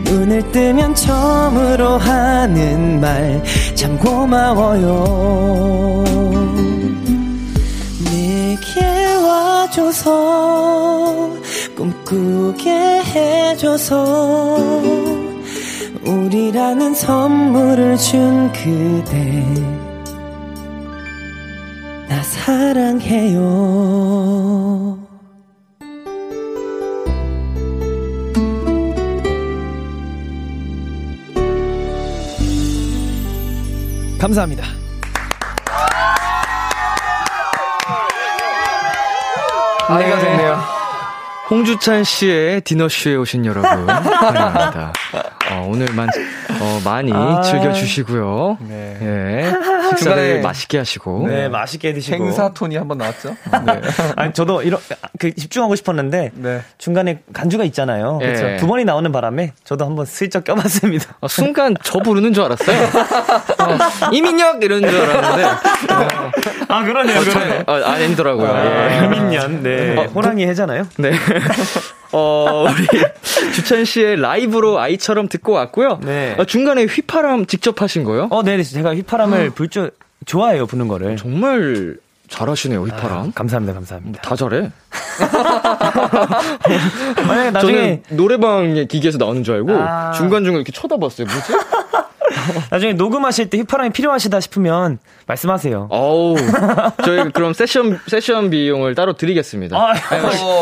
눈을 뜨면 처음으로 하는 말 참 고마워요. 내게 와줘서 꿈꾸게 해줘서 우리라는 선물을 준 그대 나 사랑해요 감사합니다. 아이가 됐네요. 홍주찬 씨의 디너쇼에 오신 여러분 환영합니다. 어, 오늘만 어, 많이 아. 즐겨주시고요. 네. 예, 식사를 중간에 맛있게 하시고 네, 맛있게 드시고. 행사 톤이 한번 나왔죠? 네. 아니, 저도 이런, 그, 집중하고 싶었는데, 네. 중간에 간주가 있잖아요. 예. 그쵸. 두 번이 나오는 바람에, 저도 한번 슬쩍 껴봤습니다. 어, 순간 저 부르는 줄 알았어요. 어, 이민혁 이런 줄 알았는데 아, 그러네요, 어, 어, 아니더라고요. 예. 이민년, 네. 어, 호랑이 해잖아요. 네. 어, 우리 주찬 씨의 라이브로 아이처럼 듣고 왔고요. 네. 어, 중간에 휘파람 직접 하신 거요? 어, 네, 제가 휘파람을 불 줄, 좋아해요, 부는 거를. 정말 잘하시네요, 휘파람. 아, 감사합니다, 감사합니다. 다 잘해. 만약에 나중에, 저는 노래방의 기계에서 나오는 줄 알고 아. 중간중간 이렇게 쳐다봤어요. 뭐지? 나중에 녹음하실 때 휘파람이 필요하시다 싶으면 말씀하세요. 어우, 저희 그럼 세션, 세션 비용을 따로 드리겠습니다. 아,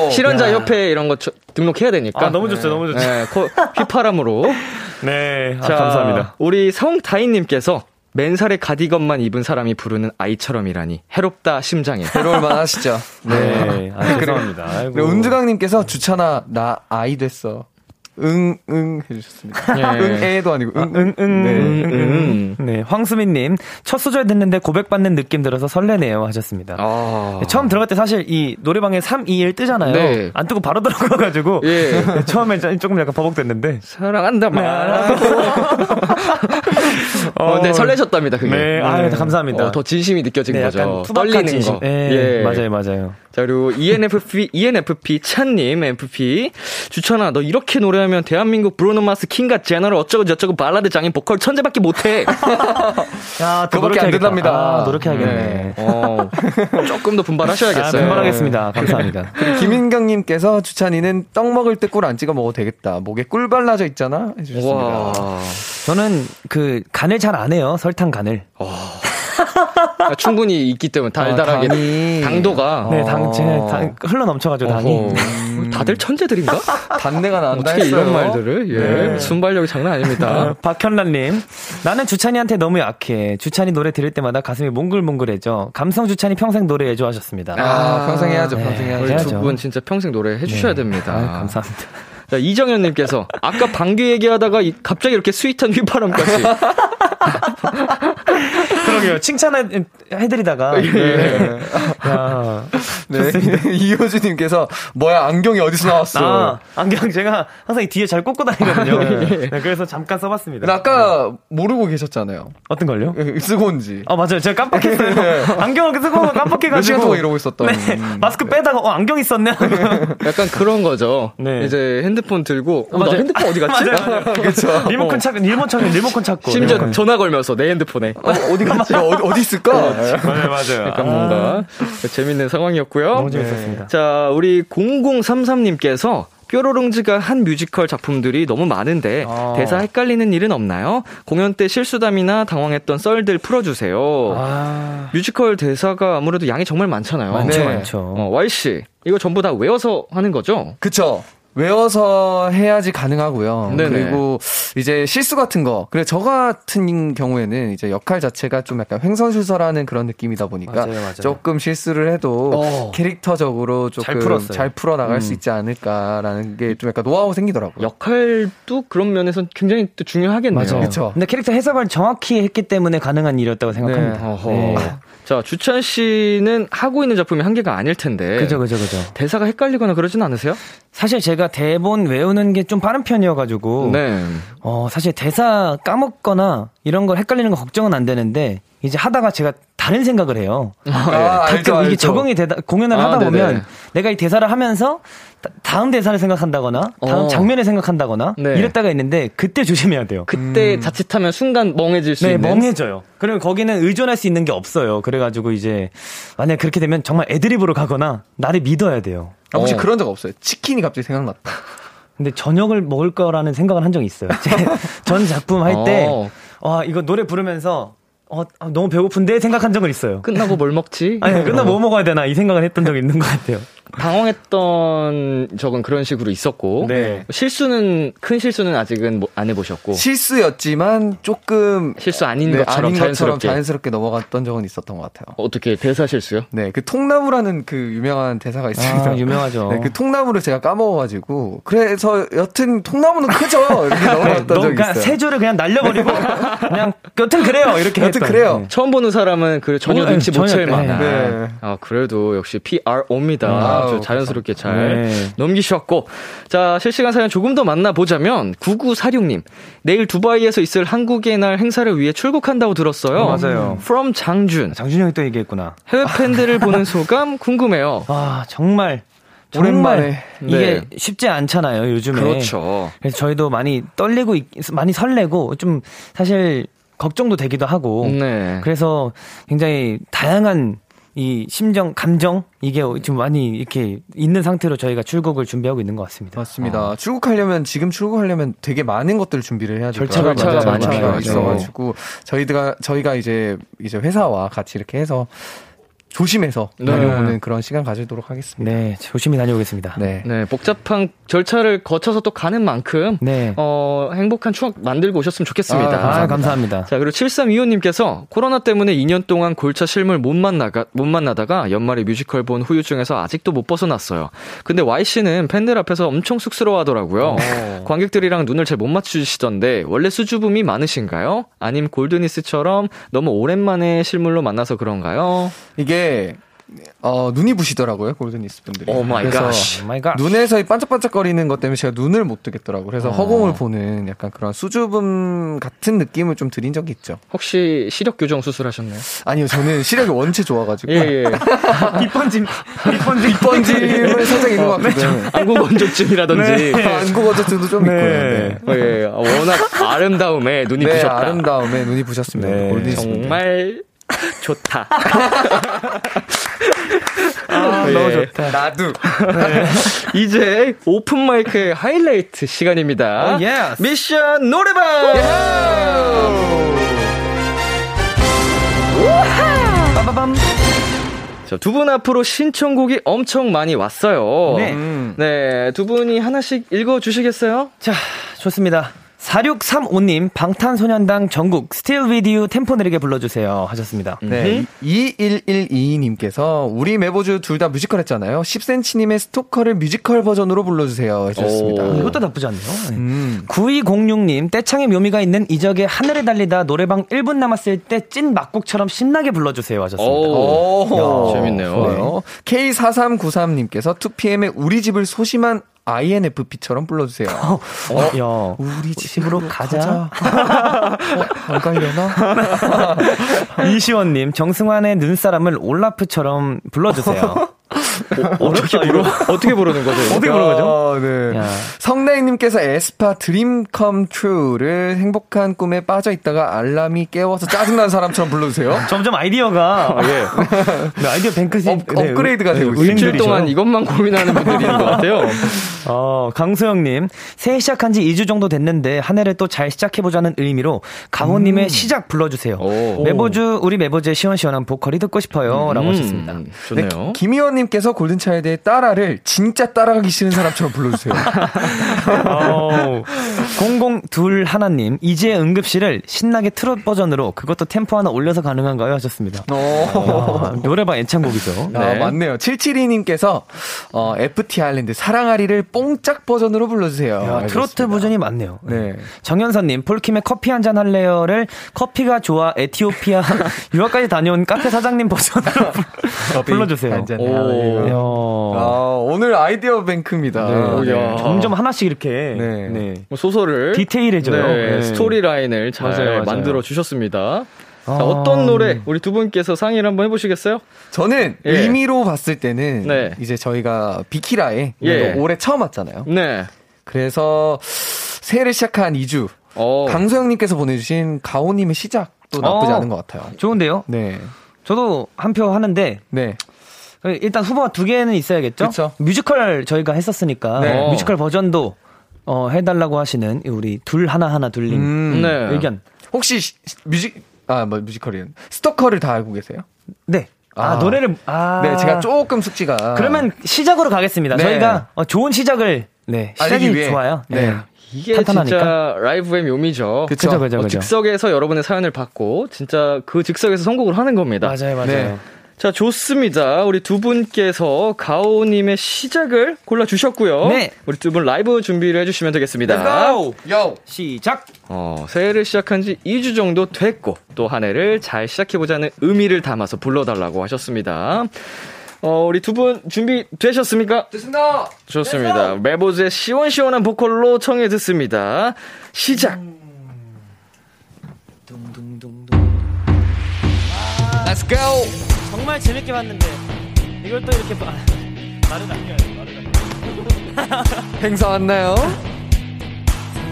오. 실현자 야. 협회 이런 거 저- 등록해야 되니까. 아, 너무 좋죠, 너무 좋죠. 네, 코- 휘파람으로. 네, 아, 자, 감사합니다. 우리 성다인님께서 맨살에 가디건만 입은 사람이 부르는 아이처럼이라니 해롭다 심장에. 괴로울만 하시죠. 네, 아, 죄송합니다. 아이고. 그리고 은주강님께서 주찬아, 나 아이 됐어. 응, 응 해주셨습니다. 예. 응, 에도 아니고, 응, 응, 응, 네. 응, 응. 네, 황수민님, 첫 소절 듣는데 고백받는 느낌 들어서 설레네요. 하셨습니다. 아. 네, 처음 들어갈 때 사실 이 노래방에 3, 2, 1 뜨잖아요. 네. 안 뜨고 바로 들어가가지고. 예. 네, 처음에 좀- 조금 약간 버벅댔는데. 사랑한다 말. 어, 네, 설레셨답니다, 그게. 네, 아유, 감사합니다. 어, 더 진심이 느껴진 네, 거죠. 약간 떨리는 진심. 거. 네, 예. 맞아요, 맞아요. 자, 그리고 ENFP, ENFP 찬님, FP. 주천아, 너 이렇게 노래하면 대한민국 브루노마스 킹과 제너럴 어쩌고 저쩌고 발라드 장인 보컬 천재밖에 못해. 야, 또 그거밖에 안. 된답니다. 아, 노력해야겠네. 네. 어, 조금 더 아, 분발하셔야겠어요. 분발하겠습니다. 감사합니다. 김인경님께서 주찬이는 떡 먹을 때 꿀 안 찍어 먹어도 되겠다. 목에 꿀 발라져 있잖아. 해주셨습니다. 와. 저는 그 간을 잘 안 해요. 설탕 간을. 아, 충분히 있기 때문에 달달하게. 아, 당이. 당도가. 네, 당, 제, 당 흘러 넘쳐가지고 당이. 어허. 다들 천재들인가? 단내가 난다 어떻게 했어요. 이런 말들을? 예. 네. 순발력이 장난 아닙니다. 어, 박현란님, 나는 주찬이한테 너무 약해. 주찬이 노래 들을 때마다 가슴이 몽글몽글해져. 감성 주찬이 평생 노래해줘 하셨습니다. 아, 평생 해야죠, 네. 평생 해야죠. 우리 해야죠. 두분 진짜 평생 노래 해주셔야 네. 됩니다. 아, 감사합니다. 자, 이정현님께서 아까 방귀 얘기하다가 이- 갑자기 이렇게 스윗한 휘파람까지. 그러게요. 칭찬해드리다가. 네. 야. 네. 이효주님께서 뭐야 안경이 어디서 나왔어? 아, 안경 제가 항상 이 뒤에 잘 꽂고 다니거든요. 예. 네, 그래서 잠깐 써봤습니다. 근데 아까 모르고 계셨잖아요. 어떤 걸요? 쓰고 온지. 아, 맞아요. 제가 깜빡했어요. 안경을 쓰고 깜빡해가지고. 몇 시간 동안 이러고 있었던. 네. 음. 마스크 빼다가, 어, 안경 있었네. 약간 그런 거죠. 네. 이제 핸드폰 들고 어, 나 맞아요. 핸드폰 어디 갔지? 맞아요, 맞아요. 그렇죠. 리모컨 찾, 리모컨 찾, 리모컨 찾고. 심지어 리모컨. 전화 걸면서 내 핸드폰에 어, 어디 갔지? 어디, 어디 있을까? 맞아요, 맞아요. 약간 뭔가 재밌는 상황이었고요. 너무 재밌었습니다. 자, 우리 0033님께서 뾰로롱즈가 한 뮤지컬 작품들이 너무 많은데 아. 대사 헷갈리는 일은 없나요? 공연 때 실수담이나 당황했던 썰들 풀어주세요. 아, 뮤지컬 대사가 아무래도 양이 정말 많잖아요. 많죠, 네. 많죠. 어, Y씨, 이거 전부 다 외워서 하는 거죠? 그쵸. 외워서 해야지 가능하고요. 네네. 그리고 이제 실수 같은 거. 그래 저 같은 경우에는 이제 역할 자체가 좀 약간 횡설수설하는 그런 느낌이다 보니까 맞아요, 맞아요. 조금 실수를 해도 어. 캐릭터적으로 조금 잘 풀었어요. 잘 풀어 나갈 음. 수 있지 않을까라는 게 좀 약간 노하우 생기더라고요. 역할도 그런 면에서 굉장히 또 중요하겠네요. 맞아요. 그쵸. 근데 캐릭터 해석을 정확히 했기 때문에 가능한 일이었다고 생각합니다. 네. 어허. 네. 자, 주찬 씨는 하고 있는 작품이 한 개가 아닐 텐데. 그죠, 그죠, 그죠. 대사가 헷갈리거나 그러진 않으세요? 사실 제가 대본 외우는 게 좀 빠른 편이어가지고. 네. 어, 사실 대사 까먹거나 이런 걸 헷갈리는 거 걱정은 안 되는데, 이제 하다가 제가 다른 생각을 해요. 아, 가끔 이게 적응이 되다, 공연을 아, 하다 네네. 보면 내가 이 대사를 하면서 다- 다음 대사를 생각한다거나, 다음 어. 장면을 생각한다거나, 네. 이랬다가 있는데, 그때 조심해야 돼요. 그때 자칫하면 순간 멍해질 수 네, 있는. 멍해져요. 그러면 거기는 의존할 수 있는 게 없어요. 그래가지고 이제, 만약 그렇게 되면 정말 애드립으로 가거나, 나를 믿어야 돼요. 아, 혹시 어. 그런 적 없어요? 치킨이 갑자기 생각났다. 근데 저녁을 먹을 거라는 생각을 한 적이 있어요. 제전 작품 할 때, 어. 와, 이거 노래 부르면서, 어, 아, 너무 배고픈데 생각한 적은 있어요. 끝나고 뭘 먹지? 아니, 끝나 뭐 먹어야 되나 이 생각을 했던 적이 있는 것 같아요. 당황했던 적은 그런 식으로 있었고. 네. 실수는, 큰 실수는 아직은 뭐- 안 해보셨고. 실수였지만 조금 실수 아닌 네, 것처럼 아닌 것처럼 자연스럽게. 자연스럽게 넘어갔던 적은 있었던 것 같아요. 어떻게 대사 실수요? 네, 그 통나무라는 그 유명한 대사가 있습니다. 아, 유명하죠. 네, 그 통나무를 제가 까먹어가지고 그래서 여튼 통나무는 크죠 이렇게 넘어갔던 너무 적이 있어요. 세 줄을 그냥 날려버리고, 그냥, 여튼 그래요. 이렇게 여튼 했던. 그래요. 네. 처음 보는 사람은 그 전혀 어, 눈치 못 전혀, 챌 만한. 네. 아, 그래도 역시 PRO입니다. 아우, 아주 자연스럽게 잘 네. 넘기셨고. 자, 실시간 사연 조금 더 만나보자면, 9946님. 내일 두바이에서 있을 한국의 날 행사를 위해 출국한다고 들었어요. 어, 맞아요. From 장준. 장준이 형이 또 얘기했구나. 해외 팬들을 보는 소감 궁금해요. 와, 정말. 오랜만에. 이게 네. 쉽지 않잖아요, 요즘에. 그렇죠. 그래서 저희도 많이 떨리고, 있- 많이 설레고, 좀 사실 걱정도 되기도 하고. 네. 그래서 굉장히 다양한 이 심정, 감정, 이게 좀 많이 이렇게 있는 상태로 저희가 출국을 준비하고 있는 것 같습니다. 맞습니다. 출국하려면 지금 출국하려면 되게 많은 것들을 준비를 해야 돼요. 절차가 절차가 많죠. 많죠. 있어가지고 저희가 저희가 이제 이제 회사와 같이 이렇게 해서 조심해서 네. 다녀오는 그런 시간 가지도록 하겠습니다. 네, 조심히 다녀오겠습니다. 네. 네, 복잡한 절차를 거쳐서 또 가는 만큼 네. 어, 행복한 추억 만들고 오셨으면 좋겠습니다. 아, 감사합니다. 자, 그리고 7325님께서 코로나 때문에 2년 동안 골차 실물 못 만나가, 못 만나다가 연말에 뮤지컬 본 후유증에서 아직도 못 벗어났어요. 근데 Y씨는 팬들 앞에서 엄청 쑥스러워 하더라고요. 관객들이랑 눈을 잘 못 맞추시던데, 원래 수줍음이 많으신가요? 아님 골든니스처럼 너무 오랜만에 실물로 만나서 그런가요? 이게 어, 눈이 부시더라고요 골든니스 분들이. oh my 그래서 god. Oh my god. 눈에서 이 반짝반짝거리는 것 때문에 제가 눈을 못 뜨겠더라고요. 그래서 어. 허공을 보는 약간 그런 수줍음 같은 느낌을 좀 드린 적이 있죠. 혹시 시력 교정 수술하셨나요? 아니요, 저는 시력이 원체 좋아가지고 예, 예. 빛번짐, 빛번짐, 빛번짐은 살짝 있는 것 같거든요. 안구 건조증이라든지. 안구 건조증도 좀 있고요. 네. 어, 예, 워낙 아름다움에 눈이 네, 부셨다. 아름다움에 눈이 부셨습니다. 네, 골든니스 분들. 정말 좋다. 아, 예. 너무 좋다. 나도. 이제 오픈 마이크의 하이라이트 시간입니다. 오, yes. 미션 노래방! 빠바밤. 자, 두 분 앞으로 신청곡이 엄청 많이 왔어요. 네. 음. 네, 두 분이 하나씩 읽어 주시겠어요? 자, 좋습니다. 4635님, 방탄소년단 정국 Still With You 템포 느리게 불러주세요. 하셨습니다. 네. 21122님께서 우리 메보즈 둘 다 뮤지컬 했잖아요. 10cm님의 스토커를 뮤지컬 버전으로 불러주세요. 해주셨습니다. 오. 이것도 나쁘지 않네요. 네. 음. 9206님, 떼창의 묘미가 있는 이적의 하늘을 달리다 노래방 1분 남았을 때 찐 막곡처럼 신나게 불러주세요. 하셨습니다. 오, 오. 재밌네요. 좋아요. K4393님께서 2PM의 우리 집을 소심한 INFP처럼 불러주세요. 어, 야, 우리 집으로 가자. 어, 안 갈려나? 이시원님, 정승환의 눈사람을 올라프처럼 불러주세요. 어떻게 부르, 어떻게 부르는 거죠? 어떻게 부르는 거죠? 아, 네. 야. 성나이님께서 에스파 Dreams Come True를 행복한 꿈에 빠져 있다가 알람이 깨워서 짜증난 사람처럼 불러주세요. 점점 아이디어가 예. 네, 아이디어 뱅크 씨 업- 업그레이드가 되고 있어요. 일주일. 동안 이것만 고민하는 분들이 있는 것 같아요. 어, 강소영님, 새해 시작한 지 2주 정도 됐는데, 한 해를 또 잘 시작해보자는 의미로, 가호님의 시작 불러주세요. 오. 메보즈, 우리 메보즈의 시원시원한 보컬이 듣고 싶어요. 라고 하셨습니다. 음, 좋네요. 네, 김희원님께서 골든차일드의 따라를 진짜 따라가기 싫은 사람처럼 불러주세요. 어, 002 하나님, izi 응급실을 신나게 트롯 버전으로 그것도 템포 하나 올려서 가능한가요? 하셨습니다. 아, 노래방 애창곡이죠. 아, 네. 맞네요. 772님께서 어, FT 아일랜드 사랑앓이를 뽕짝 버전으로 불러주세요. 야, 트로트. 버전이 많네요. 네. 정현선님, 폴킴의 커피 한 잔 할래요를 커피가 좋아 에티오피아 유학까지 다녀온 카페 사장님 버전으로 불러주세요. 오. 해요. 이야. 아, 오늘 아이디어 뱅크입니다. 네. 야. 점점 하나씩 이렇게 네. 네. 뭐 소설을 디테일해져요. 네, 네. 스토리 라인을 잘 맞아요, 맞아요. 만들어 주셨습니다. 자, 아. 어떤 노래 우리 두 분께서 상의를 한번 해보시겠어요? 저는 예. 의미로 봤을 때는 네. 이제 저희가 비키라에 예. 올해 처음 왔잖아요. 네. 그래서 새해를 시작한 2주 어. 강소영님께서 보내주신 가호님의 시작 도 나쁘지 어. 않은 것 같아요. 좋은데요? 네, 저도 한 표 하는데 네, 일단 후보가 두 개는 있어야겠죠? 그쵸. 뮤지컬 저희가 했었으니까 네. 뮤지컬 버전도 어, 해달라고 하시는 우리 둘 하나 하나 둘님 음, 네. 의견. 혹시 시- 뮤직 아뭐 뮤지컬이요? 스토커를 다 알고 계세요? 네. 아, 아. 노래를 아 네, 제가 조금 숙지가 그러면 시작으로 가겠습니다. 네. 저희가 어, 좋은 시작을 네 시작이 위해. 좋아요. 네. 네. 이게 탄탄하니까. 진짜 라이브의 묘미죠. 그쵸. 그죠, 그죠, 어. 즉석에서 여러분의 사연을 받고 진짜 그 즉석에서 선곡을 하는 겁니다. 맞아요, 맞아요. 네. 자, 좋습니다. 우리 두 분께서 가호님의 시작을 골라주셨고요. 네. 우리 두 분 라이브 준비를 해주시면 되겠습니다. 요 시작. 어, 새해를 시작한 지 2주 정도 됐고, 또 한 해를 잘 시작해보자는 의미를 담아서 불러달라고 하셨습니다. 어, 우리 두 분 준비 되셨습니까? 됐습니다. 좋습니다. 메보즈의 시원시원한 보컬로 청해 듣습니다. 시작! Let's go. 정말 재밌게 봤는데 이걸 또 이렇게 봐. 말을 남겨요. 말을 남겨요. 행사 왔나요?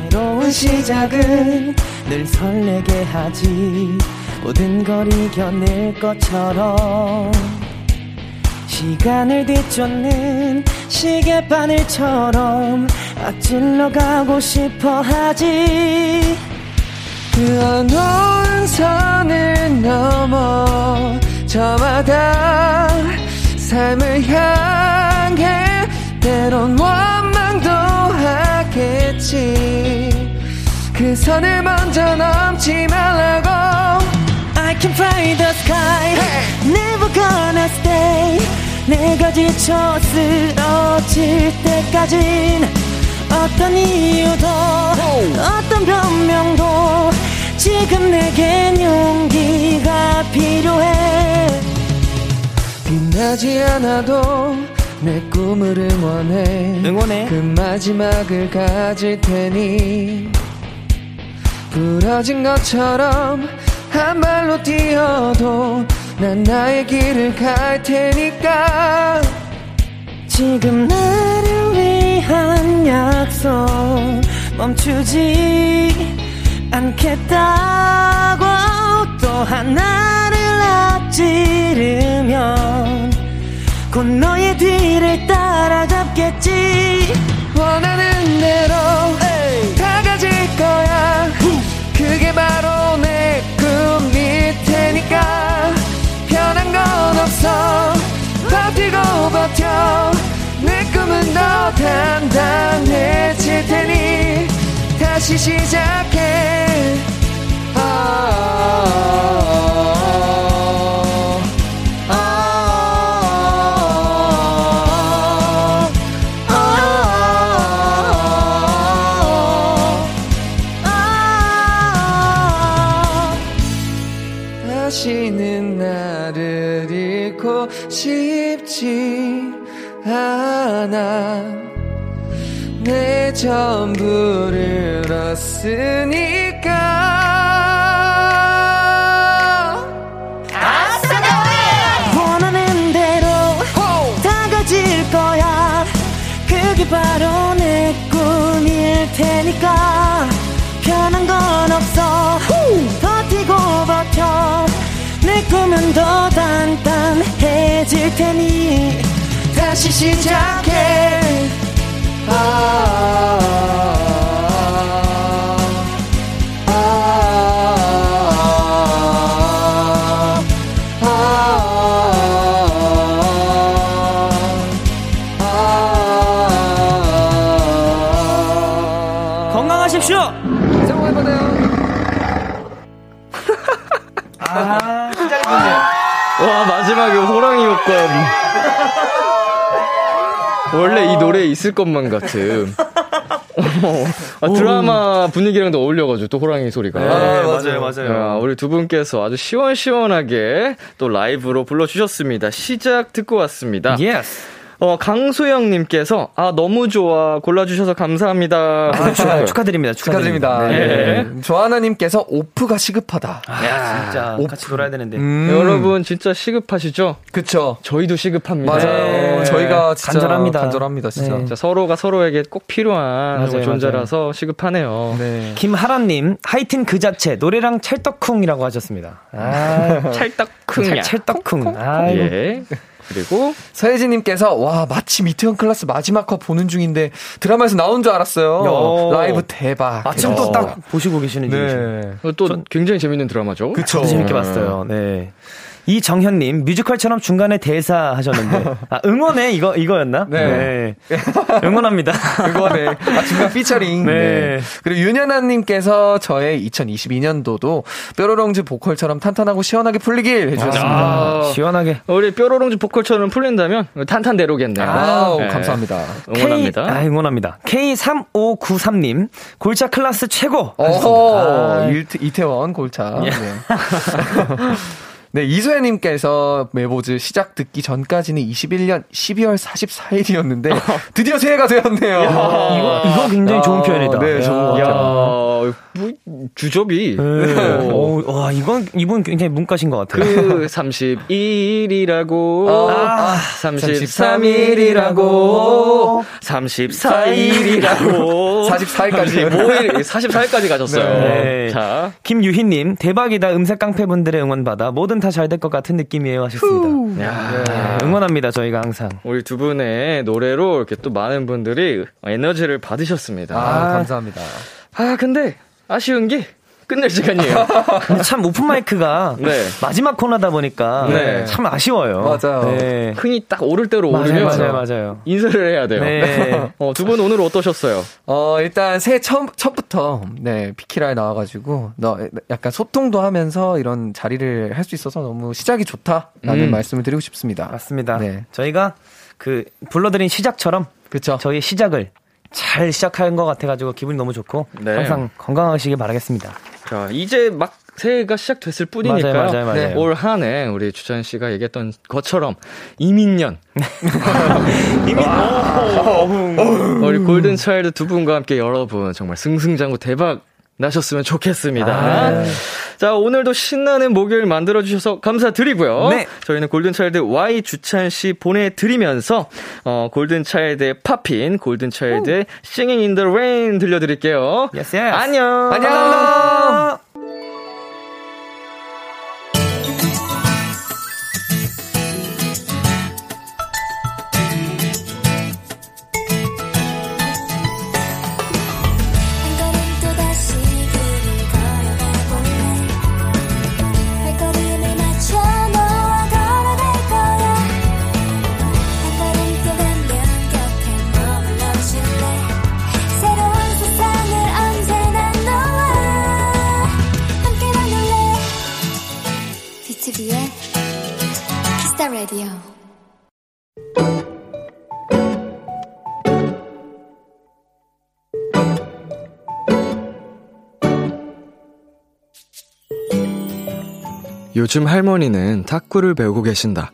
새로운 시작은 늘 설레게 하지 모든 걸 이겨낼 것처럼 시간을 뒤쫓는 시계바늘처럼 앞질러 가고 싶어 하지 그 어두운 선을 넘어 저마다 삶을 향해 때론 원망도 하겠지. 그 선을 먼저 넘지 말라고. I can fly the sky. Never gonna stay. 내가 지쳐 쓰러질 때까진 어떤 이유도 어떤 변명도 지금 내겐 용기가 필요해. 빛나지 않아도 내 꿈을 응원해. 응원해. 그 마지막을 가질 테니. 부러진 것처럼 한 발로 뛰어도 난 나의 길을 갈 테니까. 지금 나를 위한 약속 멈추지 않겠다고 또 하나를 앞지르면 곧 너의 뒤를 따라잡겠지. 원하는 대로 다 가질 거야. 그게 바로 내 꿈일 테니까. 변한 건 없어. 버티고 버텨. 내 꿈은 더 단단해질 테니 다시 시작해. 아, 아, 얻으니까. 원하는 대로 다 가질 거야. 그게 바로 내 꿈일 테니까. 변한 건 없어. 버티고 버텨. 내 꿈은 더 단단해질 테니. 다시 시작해. 아, 아, 호랑이 효과 원래 이 노래에 있을 것만 같은. 어, 아, 드라마 분위기랑도 어울려가지고 또 호랑이 소리가. 네, 맞아요, 맞아요. 야, 우리 두 분께서 아주 시원시원하게 또 라이브로 불러주셨습니다. 시작 듣고 왔습니다. yes. 어, 강소영님께서 아 너무 좋아 골라주셔서 감사합니다 아, 축하, 축하드립니다. 축하드립니다. 네. 네. 조하나님께서 오프가 시급하다. 아, 진짜 같이 놀아야 되는데. 음, 여러분 진짜 시급하시죠? 그쵸. 저희도 시급합니다 맞아요. 네. 저희가 진짜 간절합니다. 간절합니다, 진짜. 네. 진짜 서로가 서로에게 꼭 필요한 맞아요, 존재라서 시급하네요. 네. 김하란님, 하이틴 그 자체, 노래랑 찰떡쿵이라고 하셨습니다. 아, 찰떡쿵이야. 찰- 찰떡쿵. 아이고. 예. 그리고 서혜진님께서 와 마침 이태원 클래스 마지막 화 보는 중인데 드라마에서 나온 줄 알았어요. 요. 라이브 대박. 아침 또딱 보시고 계시는. 네. 또 굉장히 재밌는 드라마죠. 그쵸. 재밌게 봤어요. 네. 이정현님 뮤지컬처럼 중간에 대사 하셨는데 아 응원해 이거 이거였나? 네. 응원합니다. 그거네. 아, 중간 피처링. 네. 네. 그리고 윤현아님께서 저의 2022년도도 뾰로롱즈 보컬처럼 탄탄하고 시원하게 풀리길 해주셨습니다. 아, 시원하게. 우리 뾰로롱즈 보컬처럼 풀린다면 탄탄대로겠네요. wow, 네. 감사합니다. 응원합니다. K, 아, 응원합니다. K3593님 골차 클래스 최고. 어허, 아. 일- 이태원 골차. 네. 네, 이소연님께서 메보즈 시작 듣기 전까지는 21년 12월 44일이었는데 드디어 새해가 되었네요. 이거 이거 굉장히 좋은 아, 표현이다. 네, 좋은 것 야, 같아요. 뭐, 주접이. 네. 오. 어, 와 이건 이분 굉장히 문과신 것 같아요. 그 31일이라고 아, 33일이라고 34일이라고 44일까지. 5일 44일까지 가셨어요. 네. 자, 김유희님 대박이다 음색 깡패분들의 응원 받아 뭐든 다 잘 될 것 같은 느낌이에요 하셨습니다. 야, 네, 응원합니다 저희가 항상. 우리 두 분의 노래로 이렇게 또 많은 분들이 에너지를 받으셨습니다. 아, 감사합니다. 아, 근데 아쉬운 게 끝낼 시간이에요. 근데 참 오픈마이크가 네. 마지막 코너다 보니까 네. 참 아쉬워요. 맞아요. 네. 흥이 딱 오를 대로 맞아요, 오르면 맞아요, 맞아요. 인사를 해야 돼요. 네. 어, 두 분 오늘 어떠셨어요? 어, 일단 새해 첫, 첫부터, 네, 피키라에 나와가지고, 너, 약간 소통도 하면서 이런 자리를 할 수 있어서 너무 시작이 좋다라는 음. 말씀을 드리고 싶습니다. 맞습니다. 네. 저희가 그 불러드린 시작처럼 그쵸. 저희의 시작을 잘 시작한 것 같아가지고 기분이 너무 좋고 네. 항상 건강하시길 바라겠습니다. 자, 이제 막 새해가 시작됐을 뿐이니까요. 맞아요, 맞아요, 맞아요. 네, 올 한해 우리 주찬 씨가 얘기했던 것처럼 이민년. 이민 오, 우리 골든 차일드 두 분과 함께 여러분 정말 승승장구 대박 나셨으면 좋겠습니다. 아. 자, 오늘도 신나는 목요일 만들어주셔서 감사드리고요. 네. 저희는 골든차일드 Y 주찬 씨 보내드리면서, 어, 골든차일드의 팝인, 골든차일드의 Singing in the Rain 들려드릴게요. Yes, yes. 안녕. 안녕! 요즘 할머니는 탁구를 배우고 계신다.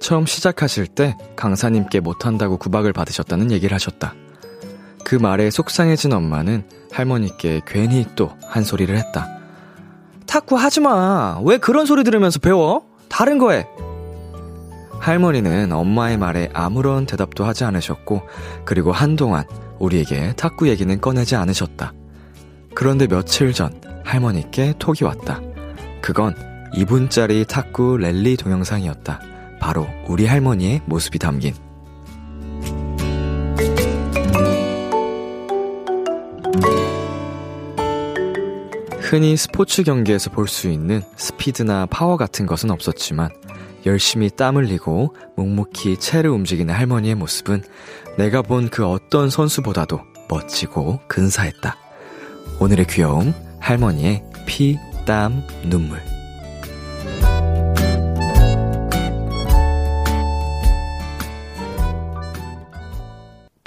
처음 시작하실 때 강사님께 못한다고 구박을 받으셨다는 얘기를 하셨다. 그 말에 속상해진 엄마는 할머니께 괜히 또 한 소리를 했다. 탁구 하지 마. 왜 그런 소리 들으면서 배워? 다른 거 해. 할머니는 엄마의 말에 아무런 대답도 하지 않으셨고, 그리고 한동안 우리에게 탁구 얘기는 꺼내지 않으셨다. 그런데 며칠 전 할머니께 톡이 왔다. 그건 2분짜리 탁구 랠리 동영상이었다. 바로 우리 할머니의 모습이 담긴. 흔히 스포츠 경기에서 볼 수 있는 스피드나 파워 같은 것은 없었지만 열심히 땀 흘리고 묵묵히 채를 움직이는 할머니의 모습은 내가 본 그 어떤 선수보다도 멋지고 근사했다. 오늘의 귀여움, 할머니의 피, 땀, 눈물.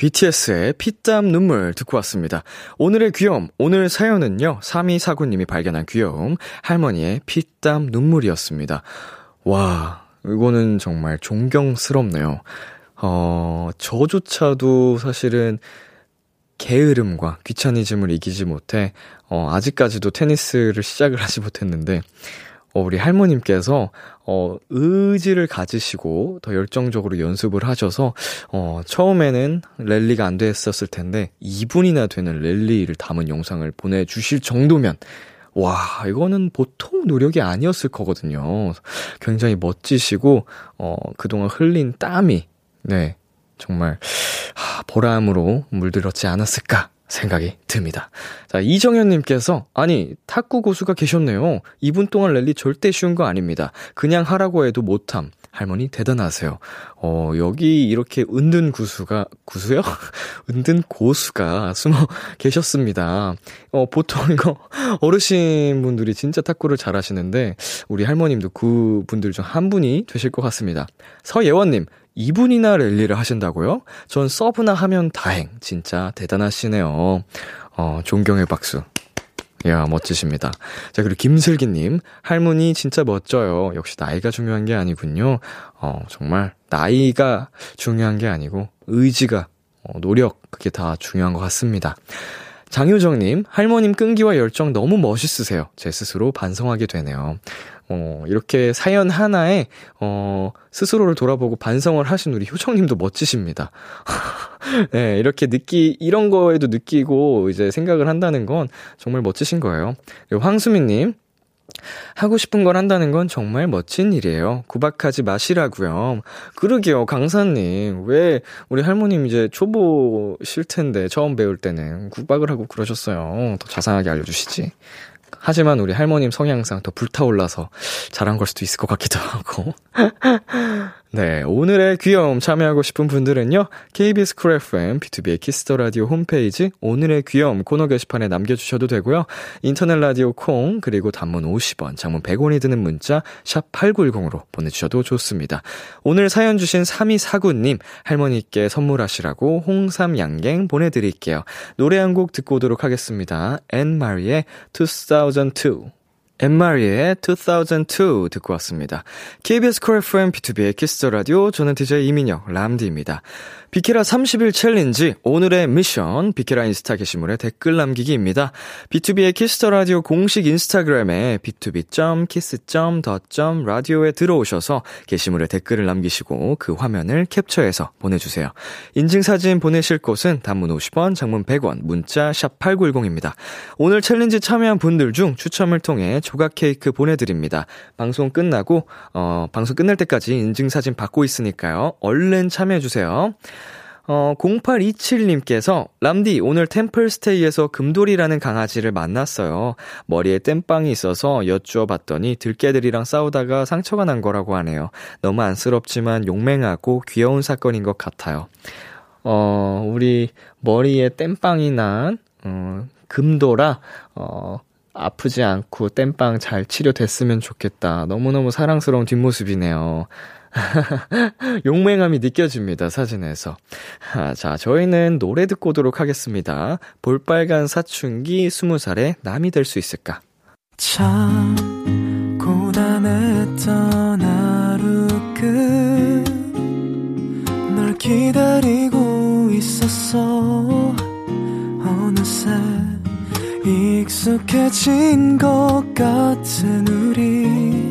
BTS의 피땀 눈물 듣고 왔습니다. 오늘의 귀여움, 오늘 사연은요, 3249님이 발견한 귀여움, 할머니의 피땀 눈물이었습니다. 와, 이거는 정말 존경스럽네요. 어, 저조차도 사실은 게으름과 귀차니즘을 이기지 못해, 어, 아직까지도 테니스를 시작을 하지 못했는데, 어, 우리 할머님께서, 어, 의지를 가지시고 더 열정적으로 연습을 하셔서, 어, 처음에는 랠리가 안 됐었을 텐데, 2분이나 되는 랠리를 담은 영상을 보내주실 정도면, 와, 이거는 보통 노력이 아니었을 거거든요. 굉장히 멋지시고, 어, 그동안 흘린 땀이, 네, 정말, 하, 보람으로 물들었지 않았을까 생각이 듭니다. 자, 이정현님께서, 아니, 탁구 고수가 계셨네요. 2분 동안 랠리 절대 쉬운 거 아닙니다. 그냥 하라고 해도 못함. 할머니 대단하세요. 어, 여기 이렇게 은든 구수가, 구수요? 은든 고수가 숨어 계셨습니다. 어, 보통 이거 어르신 분들이 진짜 탁구를 잘 하시는데, 우리 할머님도 그 분들 중 한 분이 되실 것 같습니다. 서예원님, 2분이나 랠리를 하신다고요? 전 서브나 하면 다행. 진짜 대단하시네요. 어, 존경의 박수. 이야, 멋지십니다. 자, 그리고 김슬기님, 할머니 진짜 멋져요. 역시 나이가 중요한 게 아니군요. 어, 정말, 나이가 중요한 게 아니고, 의지가, 어, 노력, 그게 다 중요한 것 같습니다. 장효정님, 할머님 끈기와 열정 너무 멋있으세요. 제 스스로 반성하게 되네요. 어, 이렇게 사연 하나에, 어, 스스로를 돌아보고 반성을 하신 우리 효정님도 멋지십니다. 네, 이렇게 느끼, 이런 거에도 느끼고 이제 생각을 한다는 건 정말 멋지신 거예요. 그리고 황수민님, 하고 싶은 걸 한다는 건 정말 멋진 일이에요. 구박하지 마시라고요. 그러게요, 강사님. 왜 우리 할머님 이제 초보실 텐데 처음 배울 때는 구박을 하고 그러셨어요. 더 자상하게 알려주시지. 하지만 우리 할머님 성향상 더 불타올라서 잘한 걸 수도 있을 것 같기도 하고. 네, 오늘의 귀여움 참여하고 싶은 분들은요, KBS 쿨 FM, B2B의 키스터 라디오 홈페이지, 오늘의 귀여움 코너 게시판에 남겨 주셔도 되고요, 인터넷 라디오 콩, 그리고 단문 50원, 장문 100원이 드는 문자, 샵 8910으로 보내 주셔도 좋습니다. 오늘 사연 주신 3249 님, 할머니께 선물하시라고 홍삼 양갱 보내 드릴게요. 노래 한 곡 듣고 오도록 하겠습니다. 앤 마리의 2002. 앤 마리의 2002 듣고 왔습니다. KBS 콜 FM B2B의 키스터 라디오 저는 DJ 이민혁 람디입니다. 비키라 30일 챌린지 오늘의 미션 비키라 인스타 게시물에 댓글 남기기입니다. B2B의 키스터 라디오 공식 인스타그램에 btob.kiss.the.radio에 들어오셔서 게시물에 댓글을 남기시고 그 화면을 캡처해서 보내 주세요. 인증 사진 보내실 곳은 단문 50원, 장문 100원, 문자 샵 8910입니다. 오늘 챌린지 참여한 분들 중 추첨을 통해 조각 케이크 보내 드립니다. 방송 끝나고 어, 방송 끝날 때까지 인증 사진 받고 있으니까요. 얼른 참여해 주세요. 어, 0827님께서, 람디, 오늘 템플스테이에서 금돌이라는 강아지를 만났어요. 머리에 땜빵이 있어서 여쭈어 봤더니 들개들이랑 싸우다가 상처가 난 거라고 하네요. 너무 안쓰럽지만 용맹하고 귀여운 사건인 것 같아요. 어, 우리 머리에 땜빵이 난, 어, 금도라, 어, 아프지 않고 땜빵 잘 치료됐으면 좋겠다. 너무너무 사랑스러운 뒷모습이네요. 용맹함이 느껴집니다, 사진에서. 아, 자, 저희는 노래 듣고 오도록 하겠습니다. 볼빨간 사춘기 20살의 남이 될 수 있을까? 참 고단했던 하루 끝널 기다리고 있었어 어느새 익숙해진 것 같은 우리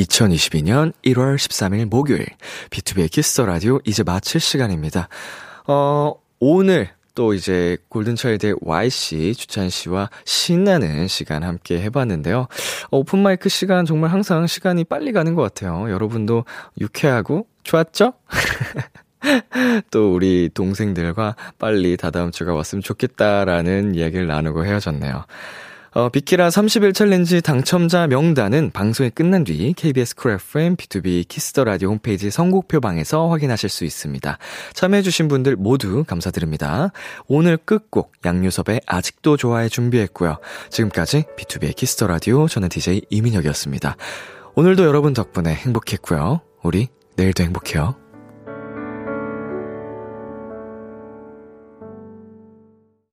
2022년 1월 13일 목요일 B2B의 키스터 라디오 이제 마칠 시간입니다. 어, 오늘 또 이제 골든차일드의 Y씨, 주찬씨와 신나는 시간 함께 해봤는데요. 어, open mic 시간 정말 항상 시간이 빨리 가는 것 같아요. 여러분도 유쾌하고 좋았죠? 또 우리 동생들과 빨리 다다음 주가 왔으면 좋겠다라는 이야기를 나누고 헤어졌네요. 어, 비키라 30일 챌린지 당첨자 명단은 방송이 끝난 뒤 KBS 쿨 FM B2B 키스터 라디오 홈페이지 선곡표 방에서 확인하실 수 있습니다. 참여해주신 분들 모두 감사드립니다. 오늘 끝곡 양요섭의 아직도 좋아해 준비했고요. 지금까지 B2B의 키스터 라디오 저는 DJ 이민혁이었습니다. 오늘도 여러분 덕분에 행복했고요. 우리 내일도 행복해요.